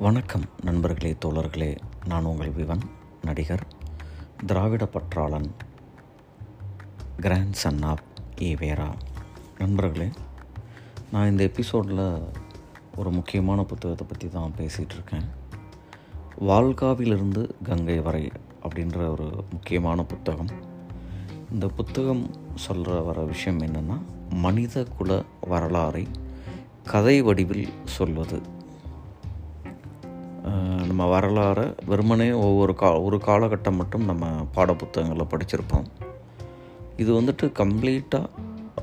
வணக்கம் நண்பர்களே தோழர்களே. நான் உங்கள் விவன் நடிகர் திராவிட பற்றாளன் கிராண்ட் சன் ஆஃப் ஈவேரா நண்பர்களே நான் இந்த எபிசோடில் ஒரு முக்கியமான புத்தகத்தை பற்றி தான் பேசிகிட்டு இருக்கேன். வால்காவிலிருந்து கங்கை வரை அப்படின்ற ஒரு முக்கியமான புத்தகம். இந்த புத்தகம் சொல்கிற வர விஷயம் என்னென்னா மனித குல வரலாறை கதை வடிவில் சொல்வது. நம்ம வரலாறை வெறுமனே ஒவ்வொரு கா ஒரு காலகட்டம் மட்டும் நம்ம பாடப்புத்தகங்களில் படிச்சிருப்போம். இது வந்துட்டு கம்ப்ளீட்டாக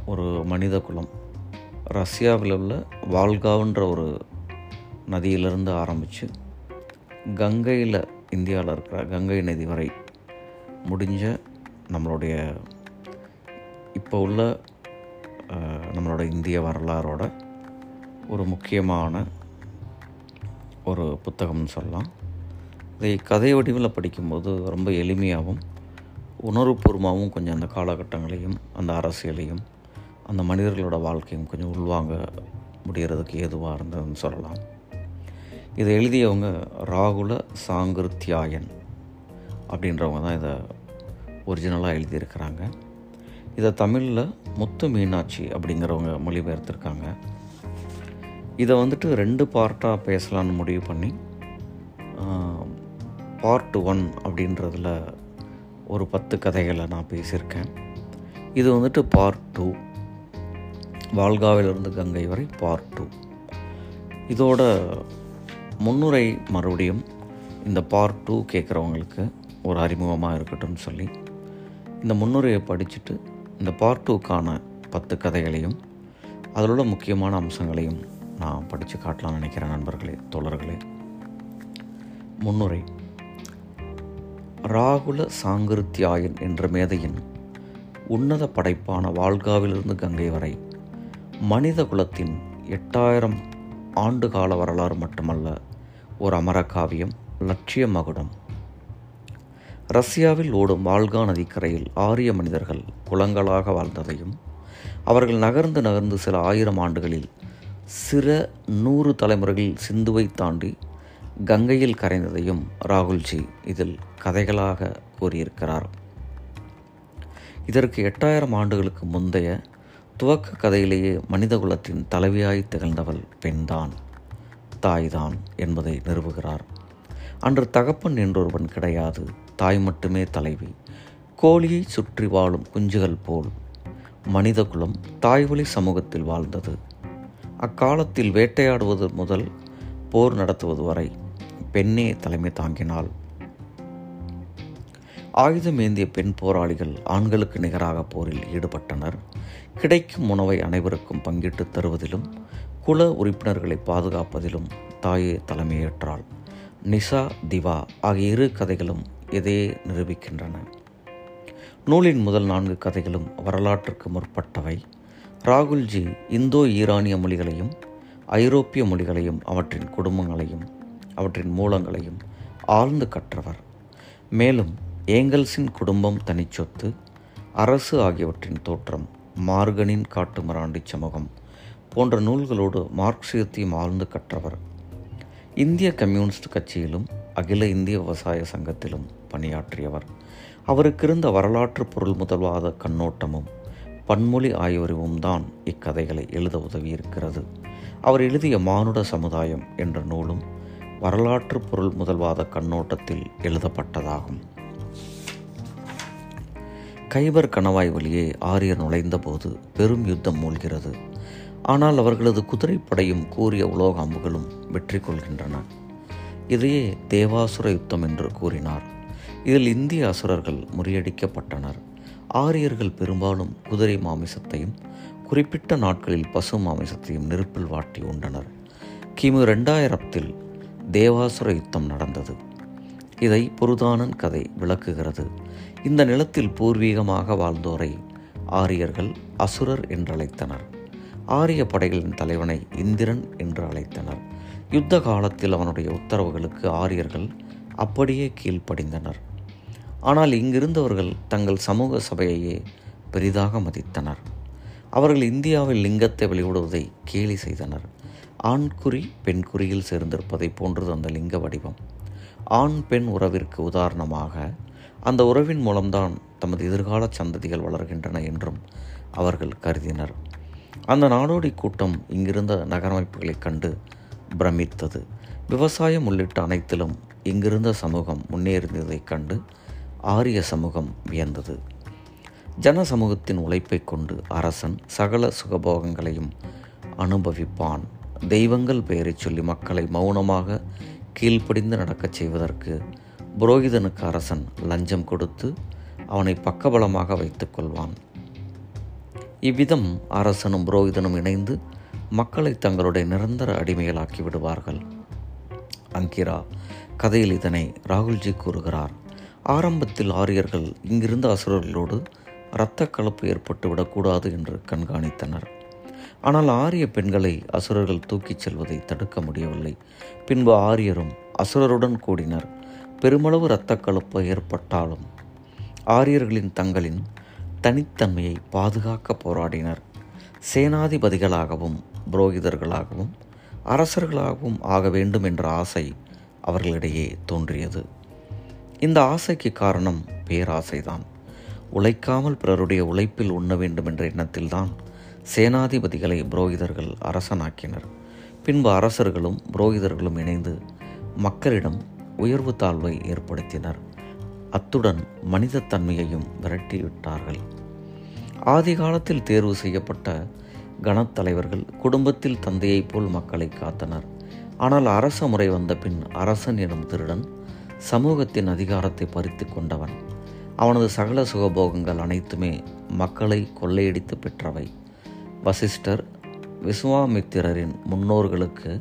ஒரு மனித குலம். ரஷ்யாவில் உள்ள வால்காவுன்ற ஒரு நதியிலிருந்து ஆரம்பித்து கங்கையில் இந்தியாவில் இருக்கிற கங்கை நதி வரை முடிஞ்ச நம்மளுடைய இப்போ உள்ள நம்மளோட இந்திய வரலாறோட ஒரு முக்கியமான ஒரு புத்தகம்னு சொல்லலாம். இதை கதை வடிவில் படிக்கும்போது ரொம்ப எளிமையாகவும் உணர்வுபூர்வமாகவும் கொஞ்சம் அந்த காலகட்டங்களையும் அந்த அரசியலையும் அந்த மனிதர்களோட வாழ்க்கையும் கொஞ்சம் உள்வாங்க முடிகிறதுக்கு ஏதுவாக இருந்ததுன்னு சொல்லலாம். இதை எழுதியவங்க ராகுல சாங்கிருத்தியாயன் அப்படின்றவங்க தான் இதை ஒரிஜினலாக எழுதியிருக்கிறாங்க. இதை தமிழில் முத்து மீனாட்சி அப்படிங்கிறவங்க மொழிபெயர்த்திருக்காங்க. இதை வந்துட்டு ரெண்டு பார்ட்டாக பேசலான்னு முடிவு பண்ணி பார்ட் ஒன் அப்படின்றதுல ஒரு பத்து கதைகளை நான் பேசியிருக்கேன். இது வந்துட்டு பார்ட் டூ வால்காவிலிருந்து கங்கை வரை பார்ட் டூ இதோட முன்னுரை மறுபடியும் இந்த பார்ட் டூ கேட்குறவங்களுக்கு ஒரு அறிமுகமாக இருக்கட்டும் சொல்லி இந்த முன்னுரையை படிச்சுட்டு இந்த பார்ட் டூக்கான பத்து கதைகளையும் அதில் உள்ள முக்கியமான அம்சங்களையும் நான் படித்து காட்டலாம்னு நினைக்கிறேன் நண்பர்களே தோழர்களே. முன்னுரை. ராகுல சாங்கிருத்தியாயன் என்ற மேதையின் உன்னத படைப்பான வால்காவிலிருந்து கங்கை வரை மனித குலத்தின் எட்டாயிரம் ஆண்டு கால வரலாறு மட்டுமல்ல ஒரு அமர காவியம் லட்சிய மகுடம். ரஷ்யாவில் ஓடும் வால்கா நதிக்கரையில் ஆரிய மனிதர்கள் குலங்களாக வாழ்ந்ததையும் அவர்கள் நகர்ந்து நகர்ந்து சில ஆயிரம் ஆண்டுகளில் சிற நூறு தலைமுறைகள் சிந்துவை தாண்டி கங்கையில் கரைந்ததையும் ராகுல்ஜி இதில் கதைகளாக கூறியிருக்கிறார். இதற்கு எட்டாயிரம் ஆண்டுகளுக்கு முந்தைய துவக்க கதையிலேயே மனிதகுலத்தின் தலைவியாய் திகழ்ந்தவள் பெண்தான் தாய்தான் என்பதை நிறுவுகிறார். அன்று தகப்பன் என்றொருவன் கிடையாது தாய் மட்டுமே தலைவி. கோழியை சுற்றி வாழும் குஞ்சுகள் போல் மனிதகுலம் தாய்வழி சமூகத்தில் வாழ்ந்தது. அக்காலத்தில் வேட்டையாடுவது முதல் போர் நடத்துவது வரை பெண்ணே தலைமை தாங்கினாள். ஆயுதம் ஏந்திய பெண் போராளிகள் ஆண்களுக்கு நிகராக போரில் ஈடுபட்டனர். கிடைக்கும் உணவை அனைவருக்கும் பங்கிட்டு தருவதிலும் குல உறுப்பினர்களை பாதுகாப்பதிலும் தாயே தலைமையேற்றாள். நிசா திவா ஆகிய இரு கதைகளும் இதையே நிரூபிக்கின்றன. நூலின் முதல் நான்கு கதைகளும் வரலாற்றுக்கு முற்பட்டவை. ராகுல்ஜி இந்தோ ஈரானிய மொழிகளையும் ஐரோப்பிய மொழிகளையும் அவற்றின் குடும்பங்களையும் அவற்றின் மூலங்களையும் ஆழ்ந்து கற்றவர். மேலும் ஏங்கல்ஸின் குடும்பம் தனிச்சொத்து அரசு ஆகியவற்றின் தோற்றம் மார்கனின் காட்டுமராண்டி சமூகம் போன்ற நூல்களோடு மார்க்சியத்தையும் ஆழ்ந்து கற்றவர். இந்திய கம்யூனிஸ்ட் கட்சியிலும் அகில இந்திய விவசாய சங்கத்திலும் பணியாற்றியவர். அவருக்கு இருந்த வரலாற்று பொருள் முதல்வாத கண்ணோட்டமும் பன்மொழி ஆய்வறிவும் தான் இக்கதைகளை எழுத உதவியிருக்கிறது. அவர் எழுதிய மானுட சமுதாயம் என்ற நூலும் வரலாற்று பொருள் முதல்வாத கண்ணோட்டத்தில் எழுதப்பட்டதாகும். கைபர் கணவாய் வழியே ஆரியர் நுழைந்தபோது பெரும் யுத்தம் மூழ்கிறது. ஆனால் அவர்களது குதிரைப்படையும் கூறிய உலோக அம்புகளும் வெற்றி கொள்கின்றன. இதையே தேவாசுர யுத்தம் என்று கூறினார். இதில் இந்திய அசுரர்கள் முறியடிக்கப்பட்டனர். ஆரியர்கள் பெரும்பாலும் குதிரை மாமிசத்தையும் குறிப்பிட்ட நாட்களில் பசு மாமிசத்தையும் நெருப்பில் வாட்டி உண்டனர். கிமு ரெண்டாயிரத்தில் தேவாசுர யுத்தம் நடந்தது. இதை புருதானன் கதை விளக்குகிறது. இந்த நிலத்தில் பூர்வீகமாக வாழ்ந்தோரை ஆரியர்கள் அசுரர் என்றழைத்தனர். ஆரிய படைகளின் தலைவனை இந்திரன் என்று அழைத்தனர். யுத்த காலத்தில் அவனுடைய உத்தரவுகளுக்கு ஆரியர்கள் அப்படியே கீழ்ப்படிந்தனர். ஆனால் இங்கிருந்தவர்கள் தங்கள் சமூக சபையையே பெரிதாக மதித்தனர். அவர்கள் இந்தியாவில் லிங்கத்தை வெளியிடுவதை கேலி செய்தனர். ஆண்குறி பெண் குறியில் சேர்ந்திருப்பதை போன்றது அந்த லிங்க வடிவம். ஆண் பெண் உறவிற்கு உதாரணமாக அந்த உறவின் மூலம்தான் தமது எதிர்கால சந்ததிகள் வளர்கின்றன என்றும் அவர்கள் கருதினர். அந்த நாடோடி கூட்டம் இங்கிருந்த நகரமைப்புகளைக் கண்டு பிரமித்தது. விவசாயம் உள்ளிட்ட அனைத்திலும் இங்கிருந்த சமூகம் முன்னேறியதைக் கண்டு ஆரிய சமூகம் வியந்தது ஜன சமூகத்தின் உழைப்பைக் கொண்டு அரசன் சகல சுகபோகங்களையும் அனுபவிப்பான். தெய்வங்கள் பெயரைச் சொல்லி மக்களை மௌனமாக கீழ்ப்படிந்து நடக்கச் செய்வதற்கு புரோகிதனுக்கு அரசன் லஞ்சம் கொடுத்து அவனை பக்கபலமாக வைத்துக் கொள்வான். இவ்விதம் அரசனும் புரோகிதனும் இணைந்து மக்களை தங்களுடைய நிரந்தர அடிமைகளாக்கி விடுவார்கள். அங்கிரா கதையில் இதனை ராகுல்ஜி கூறுகிறார். ஆரம்பத்தில் ஆரியர்கள் இங்கிருந்த அசுரர்களோடு இரத்த கலப்பு ஏற்பட்டு விடக்கூடாது என்று கண்காணித்தனர். ஆனால் ஆரிய பெண்களை அசுரர்கள் தூக்கிச் செல்வதை தடுக்க முடியவில்லை. பின்பு ஆரியரும் அசுரருடன் கூடினர். பெருமளவு இரத்த கலப்பு ஏற்பட்டாலும் ஆரியர்களின் தங்களின் தனித்தன்மையை பாதுகாக்க போராடினர். சேனாதிபதிகளாகவும் புரோகிதர்களாகவும் அரசர்களாகவும் ஆக வேண்டும் என்ற ஆசை அவர்களிடையே தோன்றியது. இந்த ஆசைக்கு காரணம் பேராசைதான். உழைக்காமல் பிறருடைய உழைப்பில் உண்ண வேண்டும் என்ற எண்ணத்தில்தான் சேனாதிபதிகளை புரோகிதர்கள் அரசனாக்கினர். பின்பு அரசர்களும் புரோகிதர்களும் இணைந்து மக்களிடம் உயர்வு தாழ்வை ஏற்படுத்தினர். அத்துடன் மனிதத்தன்மையையும் விரட்டிவிட்டார்கள். ஆதி காலத்தில் தேர்வு செய்யப்பட்ட கணத்தலைவர்கள் குடும்பத்தில் தந்தையைப் போல் மக்களை காத்தனர். ஆனால் அரச முறை வந்த பின் அரசன் எனும் திருடன் சமூகத்தின் அதிகாரத்தை பறித்து கொண்டவன். அவனது சகல சுகபோகங்கள் அனைத்துமே மக்களை கொள்ளையடித்து பெற்றவை. வசிஷ்டர் விஸ்வாமித்திரரின் முன்னோர்களுக்கு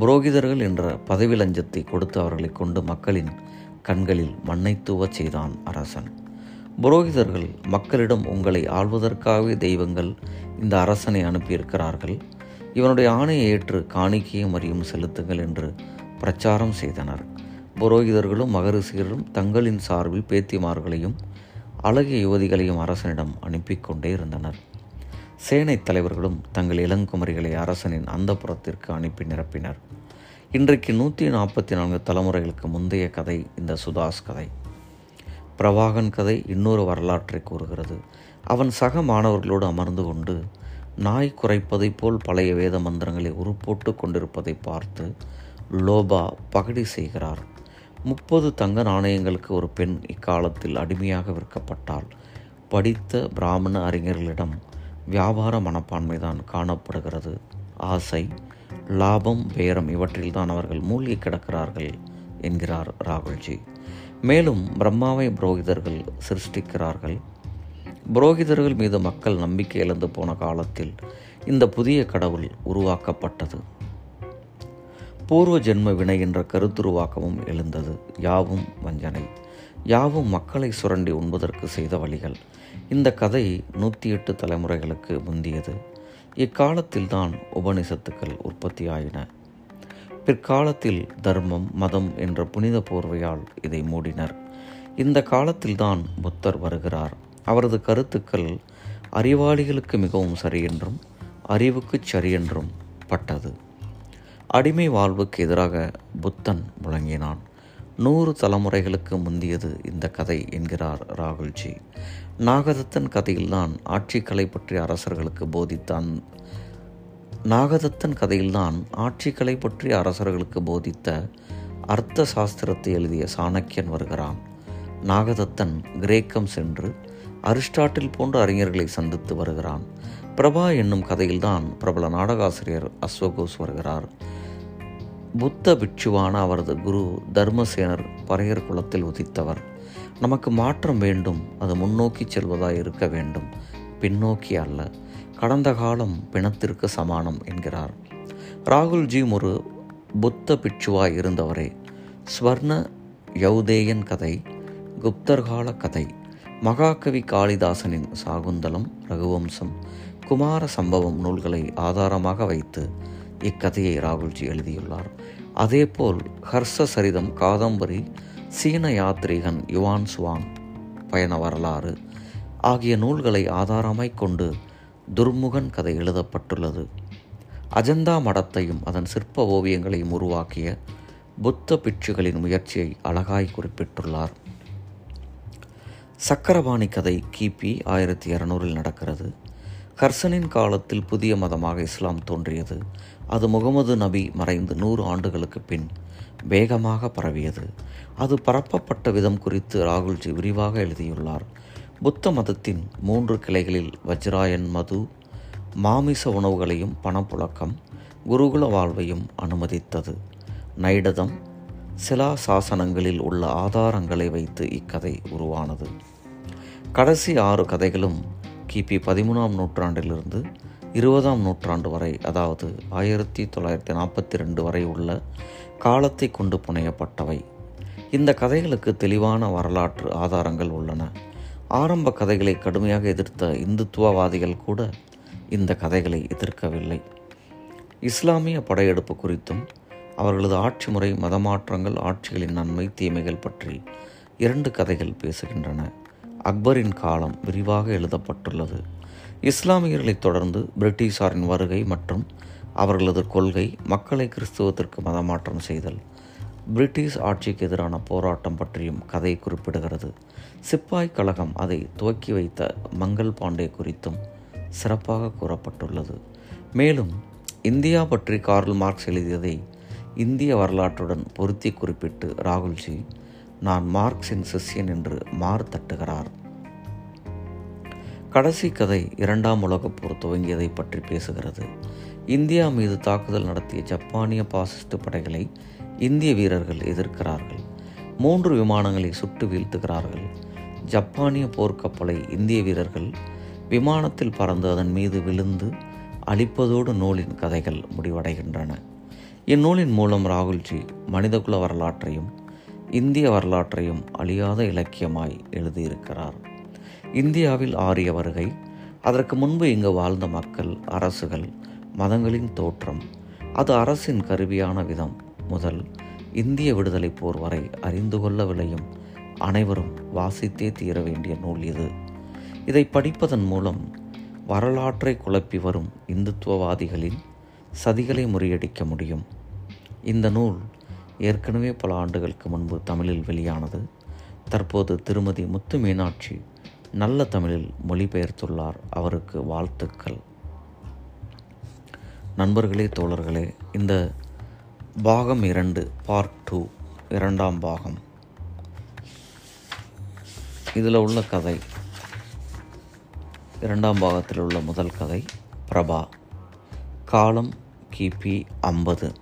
புரோகிதர்கள் என்ற பதவி லஞ்சத்தை கொடுத்து அவர்களை கொண்டு மக்களின் கண்களில் மண்ணை தூவச் செய்தான் அரசன். புரோகிதர்கள் மக்களிடம் உங்களை ஆள்வதற்காகவே தெய்வங்கள் இந்த அரசனை அனுப்பியிருக்கிறார்கள். இவனுடைய ஆணையை ஏற்று காணிக்கையும் அறியும் செலுத்துங்கள் என்று பிரச்சாரம் செய்தனர். புரோகிதர்களும் மகரிஷியரும் தங்களின் சார்பில் பேத்திமார்களையும் அழகிய யுவதிகளையும் அரசனிடம் அனுப்பி கொண்டே இருந்தனர். சேனைத் தலைவர்களும் தங்கள் இளங்குமரிகளை அரசனின் அந்த புறத்திற்கு அனுப்பி நிரப்பினர். இன்றைக்கு நூற்றி நாற்பத்தி நான்கு தலைமுறைகளுக்கு முந்தைய கதை இந்த சுதாஸ் கதை. பிரவாகன் கதை இன்னொரு வரலாற்றை கூறுகிறது. அவன் சக மாணவர்களோடு அமர்ந்து கொண்டு நாய் குறைப்பதைப் போல் பழைய வேத மந்திரங்களை உருப்போட்டு கொண்டிருப்பதை பார்த்து லோபா பகடி செய்கிறார். முப்பது தங்க நாணயங்களுக்கு ஒரு பெண் இக்காலத்தில் அடிமையாக விற்கப்பட்டால் படித்த பிராமண அறிஞர்களிடம் வியாபார மனப்பான்மைதான் காணப்படுகிறது. ஆசை லாபம் பேரம் இவற்றில்தான் அவர்கள் மூழ்கி கிடக்கிறார்கள் என்கிறார் ராகுல்ஜி. மேலும் பிரம்மாவை புரோகிதர்கள் சிருஷ்டிக்கிறார்கள். புரோகிதர்கள் மீது மக்கள் நம்பிக்கை இழந்து போன காலத்தில் இந்த புதிய கடவுள் உருவாக்கப்பட்டது. பூர்வ ஜென்ம வினை என்ற கருத்துருவாக்கமும் எழுந்தது. யாவும் வஞ்சனை. யாவும் மக்களை சுரண்டி உண்பதற்கு செய்த வழிகள். இந்த கதை நூற்றி எட்டு தலைமுறைகளுக்கு முந்தியது. இக்காலத்தில்தான் உபனிஷத்துக்கள் உற்பத்தியாயின. பிற்காலத்தில் தர்மம் மதம் என்ற புனித போர்வையால் இதை மூடினர். இந்த காலத்தில்தான் புத்தர் வருகிறார். அவரது கருத்துக்கள் அறிவாளிகளுக்கு மிகவும் சரியென்றும் அறிவுக்குச் சரியென்றும் பட்டது. அடிமை வாழ்வுக்கு எதிராக புத்தன் முழங்கினான். நூறு தலைமுறைகளுக்கு முந்தியது இந்த கதை என்கிறார் ராகுல்ஜி. நாகதத்தன் கதையில்தான் ஆட்சிக்கலை பற்றி அரசர்களுக்கு போதித்தான். நாகதத்தன் கதையில்தான் ஆட்சிக்கலை பற்றி அரசர்களுக்கு போதித்த அர்த்த சாஸ்திரத்தை எழுதிய சாணக்கியன் வருகிறான். நாகதத்தன் கிரேக்கம் சென்று அரிஸ்டாட்டில் போன்ற அறிஞர்களை சந்தித்து வருகிறான். பிரபா என்னும் கதையில்தான் பிரபல நாடகாசிரியர் அஸ்வகோஸ் வருகிறார். புத்த பிட்சுவான அவரது குரு தர்மசேனர் பறையர் குலத்தில் உதித்தவர். நமக்கு மாற்றம் வேண்டும் அது முன்னோக்கி செல்வதாய் இருக்க வேண்டும். பின்னோக்கி அல்ல கடந்த காலம் பிணத்திற்கு சமானம் என்கிறார். ராகுல்ஜி ஒரு புத்த பிட்சுவாய் இருந்தவரே. ஸ்வர்ண யௌதேயன் கதை குப்தர்கால கதை மகாகவி காளிதாசனின் சாகுந்தலம் ரகுவம்சம் குமார சம்பவம் நூல்களை ஆதாரமாக வைத்து இக்கதையை ராகுல்ஜி எழுதியுள்ளார். அதேபோல் ஹர்ஷ சரிதம் காதம்பரி சீன யாத்ரீகன் யுவான் சுவாங் பயண வரலாறு ஆகிய நூல்களை ஆதாரமாய்க் கொண்டு துர்முகன் கதை எழுதப்பட்டுள்ளது. அஜந்தா மடத்தையும் அதன் சிற்ப ஓவியங்களையும் உருவாக்கிய புத்த பிட்சுகளின் முயற்சியை அழகாய் குறிப்பிட்டுள்ளார். சக்கரபாணி கதை கிபி ஆயிரத்தி இரநூறில் நடக்கிறது. கர்சனின் காலத்தில் புதிய மதமாக இஸ்லாம் தோன்றியது. அது முகமது நபி மறைந்து நூறு ஆண்டுகளுக்கு பின் வேகமாக பரவியது. அது பரப்பப்பட்ட விதம் குறித்து ராகுல்ஜி விரிவாக எழுதியுள்ளார். புத்த மதத்தின் மூன்று கிளைகளில் வஜ்ராயன் மது மாமிச உணவுகளையும் பணப்புழக்கம் குருகுல வாழ்வையும் அனுமதித்தது. நைடதம் சிலா சாசனங்களில் உள்ள ஆதாரங்களை வைத்து இக்கதை உருவானது. கடைசி ஆறு கதைகளும் கிபி பதிமூணாம் நூற்றாண்டிலிருந்து இருபதாம் நூற்றாண்டு வரை அதாவது ஆயிரத்தி தொள்ளாயிரத்தி நாற்பத்தி ரெண்டு வரை உள்ள காலத்தை கொண்டு புனையப்பட்டவை. இந்த கதைகளுக்கு தெளிவான வரலாற்று ஆதாரங்கள் உள்ளன. ஆரம்ப கதைகளை கடுமையாக எதிர்த்த இந்துத்துவவாதிகள் கூட இந்த கதைகளை எதிர்க்கவில்லை. இஸ்லாமிய படையெடுப்பு குறித்தும் அவர்களது ஆட்சி முறை மதமாற்றங்கள் ஆட்சிகளின் நன்மை தீமைகள் பற்றி இரண்டு கதைகள் பேசுகின்றன. அக்பரின் காலம் விரிவாக எழுதப்பட்டுள்ளது. இஸ்லாமியர்களைத் தொடர்ந்து பிரிட்டிஷாரின் வருகை மற்றும் அவர்களது கொள்கை மக்களை கிறிஸ்துவத்திற்கு மதமாற்றம் செய்தல் பிரிட்டிஷ் ஆட்சிக்கு எதிரான போராட்டம் பற்றியும் கதை குறிப்பிடுகிறது. சிப்பாய் கழகம் அதை துவக்கி வைத்த மங்கள் பாண்டே குறித்தும் சிறப்பாக கூறப்பட்டுள்ளது. மேலும் இந்தியா பற்றி கார்ல் மார்க்ஸ் எழுதியதை இந்திய வரலாற்றுடன் பொருத்தி குறிப்பிட்டு ராகுல்ஜி நான் மார்க்ஸின் சிஷ்யன் என்று மார் தட்டுகிறார். கடைசி கதை இரண்டாம் உலகப் போர் துவங்கியதை பற்றி பேசுகிறது. இந்தியா மீது தாக்குதல் நடத்திய ஜப்பானிய பாசிஸ்ட் படைகளை இந்திய வீரர்கள் எதிர்க்கிறார்கள். மூன்று விமானங்களை சுட்டு வீழ்த்துகிறார்கள். ஜப்பானிய போர்க்கப்பலை இந்திய வீரர்கள் விமானத்தில் பறந்து அதன் மீது விழுந்து அழிப்பதோடு நூலின் கதைகள் முடிவடைகின்றன. இந்நூலின் மூலம் ராகுல்ஜி மனிதகுல வரலாற்றையும் இந்திய வரலாற்றையும் அழியாத இலக்கியமாய் எழுதியிருக்கிறார். இந்தியாவில் ஆரிய வருகை அதற்கு முன்பு இங்கு வாழ்ந்த மக்கள் அரசுகள் மதங்களின் தோற்றம் அது அரசின் கருவியான விதம் முதல் இந்திய விடுதலை போர் வரை அறிந்து கொள்ள விளையும் அனைவரும் வாசித்தே தீர வேண்டிய நூல் இது. இதை படிப்பதன் மூலம் வரலாற்றை குழப்பி வரும் இந்துத்துவவாதிகளின் சதிகளை முறியடிக்க முடியும். இந்த நூல் ஏற்கனவே பல ஆண்டுகளுக்கு முன்பு தமிழில் வெளியானது. தற்போது திருமதி முத்து மீனாட்சி நல்ல தமிழில் மொழிபெயர்த்துள்ளார். அவருக்கு வாழ்த்துக்கள். நண்பர்களே தோழர்களே இந்த பாகம் இரண்டு பார்ட் டூ இரண்டாம் பாகம். இதில் உள்ள கதை இரண்டாம் பாகத்தில் உள்ள முதல் கதை பிரபா. காலம் கிபி ஐம்பது.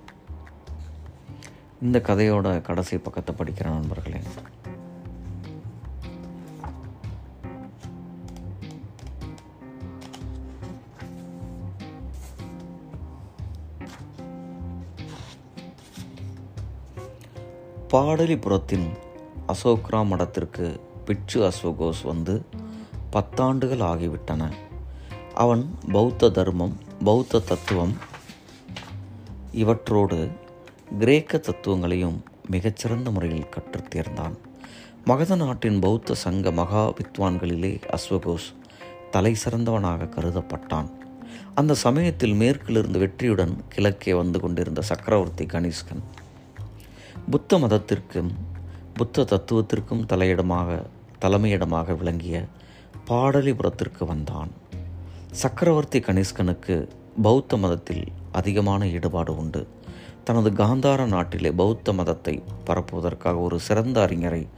இந்த கதையோட கடைசி பக்கத்தை படிக்கிற நண்பர்களே. பாடலிபுரத்தின் அசோக்ரா மடத்திற்கு பிட்சு அஸ்வகோஸ் வந்து பத்தாண்டுகள் ஆகிவிட்டன. அவன் பௌத்த தர்மம் பௌத்த தத்துவம் இவற்றோடு கிரேக்க தத்துவங்களையும் மிகச்சிறந்த முறையில் கற்றுத் தேர்ந்தான் மகத நாட்டின் பௌத்த சங்க மகா வித்வான்களிலே அஸ்வகோஸ் தலை சிறந்தவனாக கருதப்பட்டான். அந்த சமயத்தில் மேற்கிலிருந்து வெற்றியுடன் கிழக்கே வந்து கொண்டிருந்த சக்கரவர்த்தி கணிஷ்கன் புத்த மதத்திற்கும் புத்த தத்துவத்திற்கும் தலையிடமாக தலைமையிடமாக விளங்கிய பாடலிபுரத்திற்கு வந்தான். சக்கரவர்த்தி கணிஷ்கனுக்கு பௌத்த மதத்தில் அதிகமான ஈடுபாடு உண்டு. தனது காந்தார நாட்டிலே பௌத்த மதத்தை பரப்புவதற்காக ஒரு சிறந்த அறிஞரை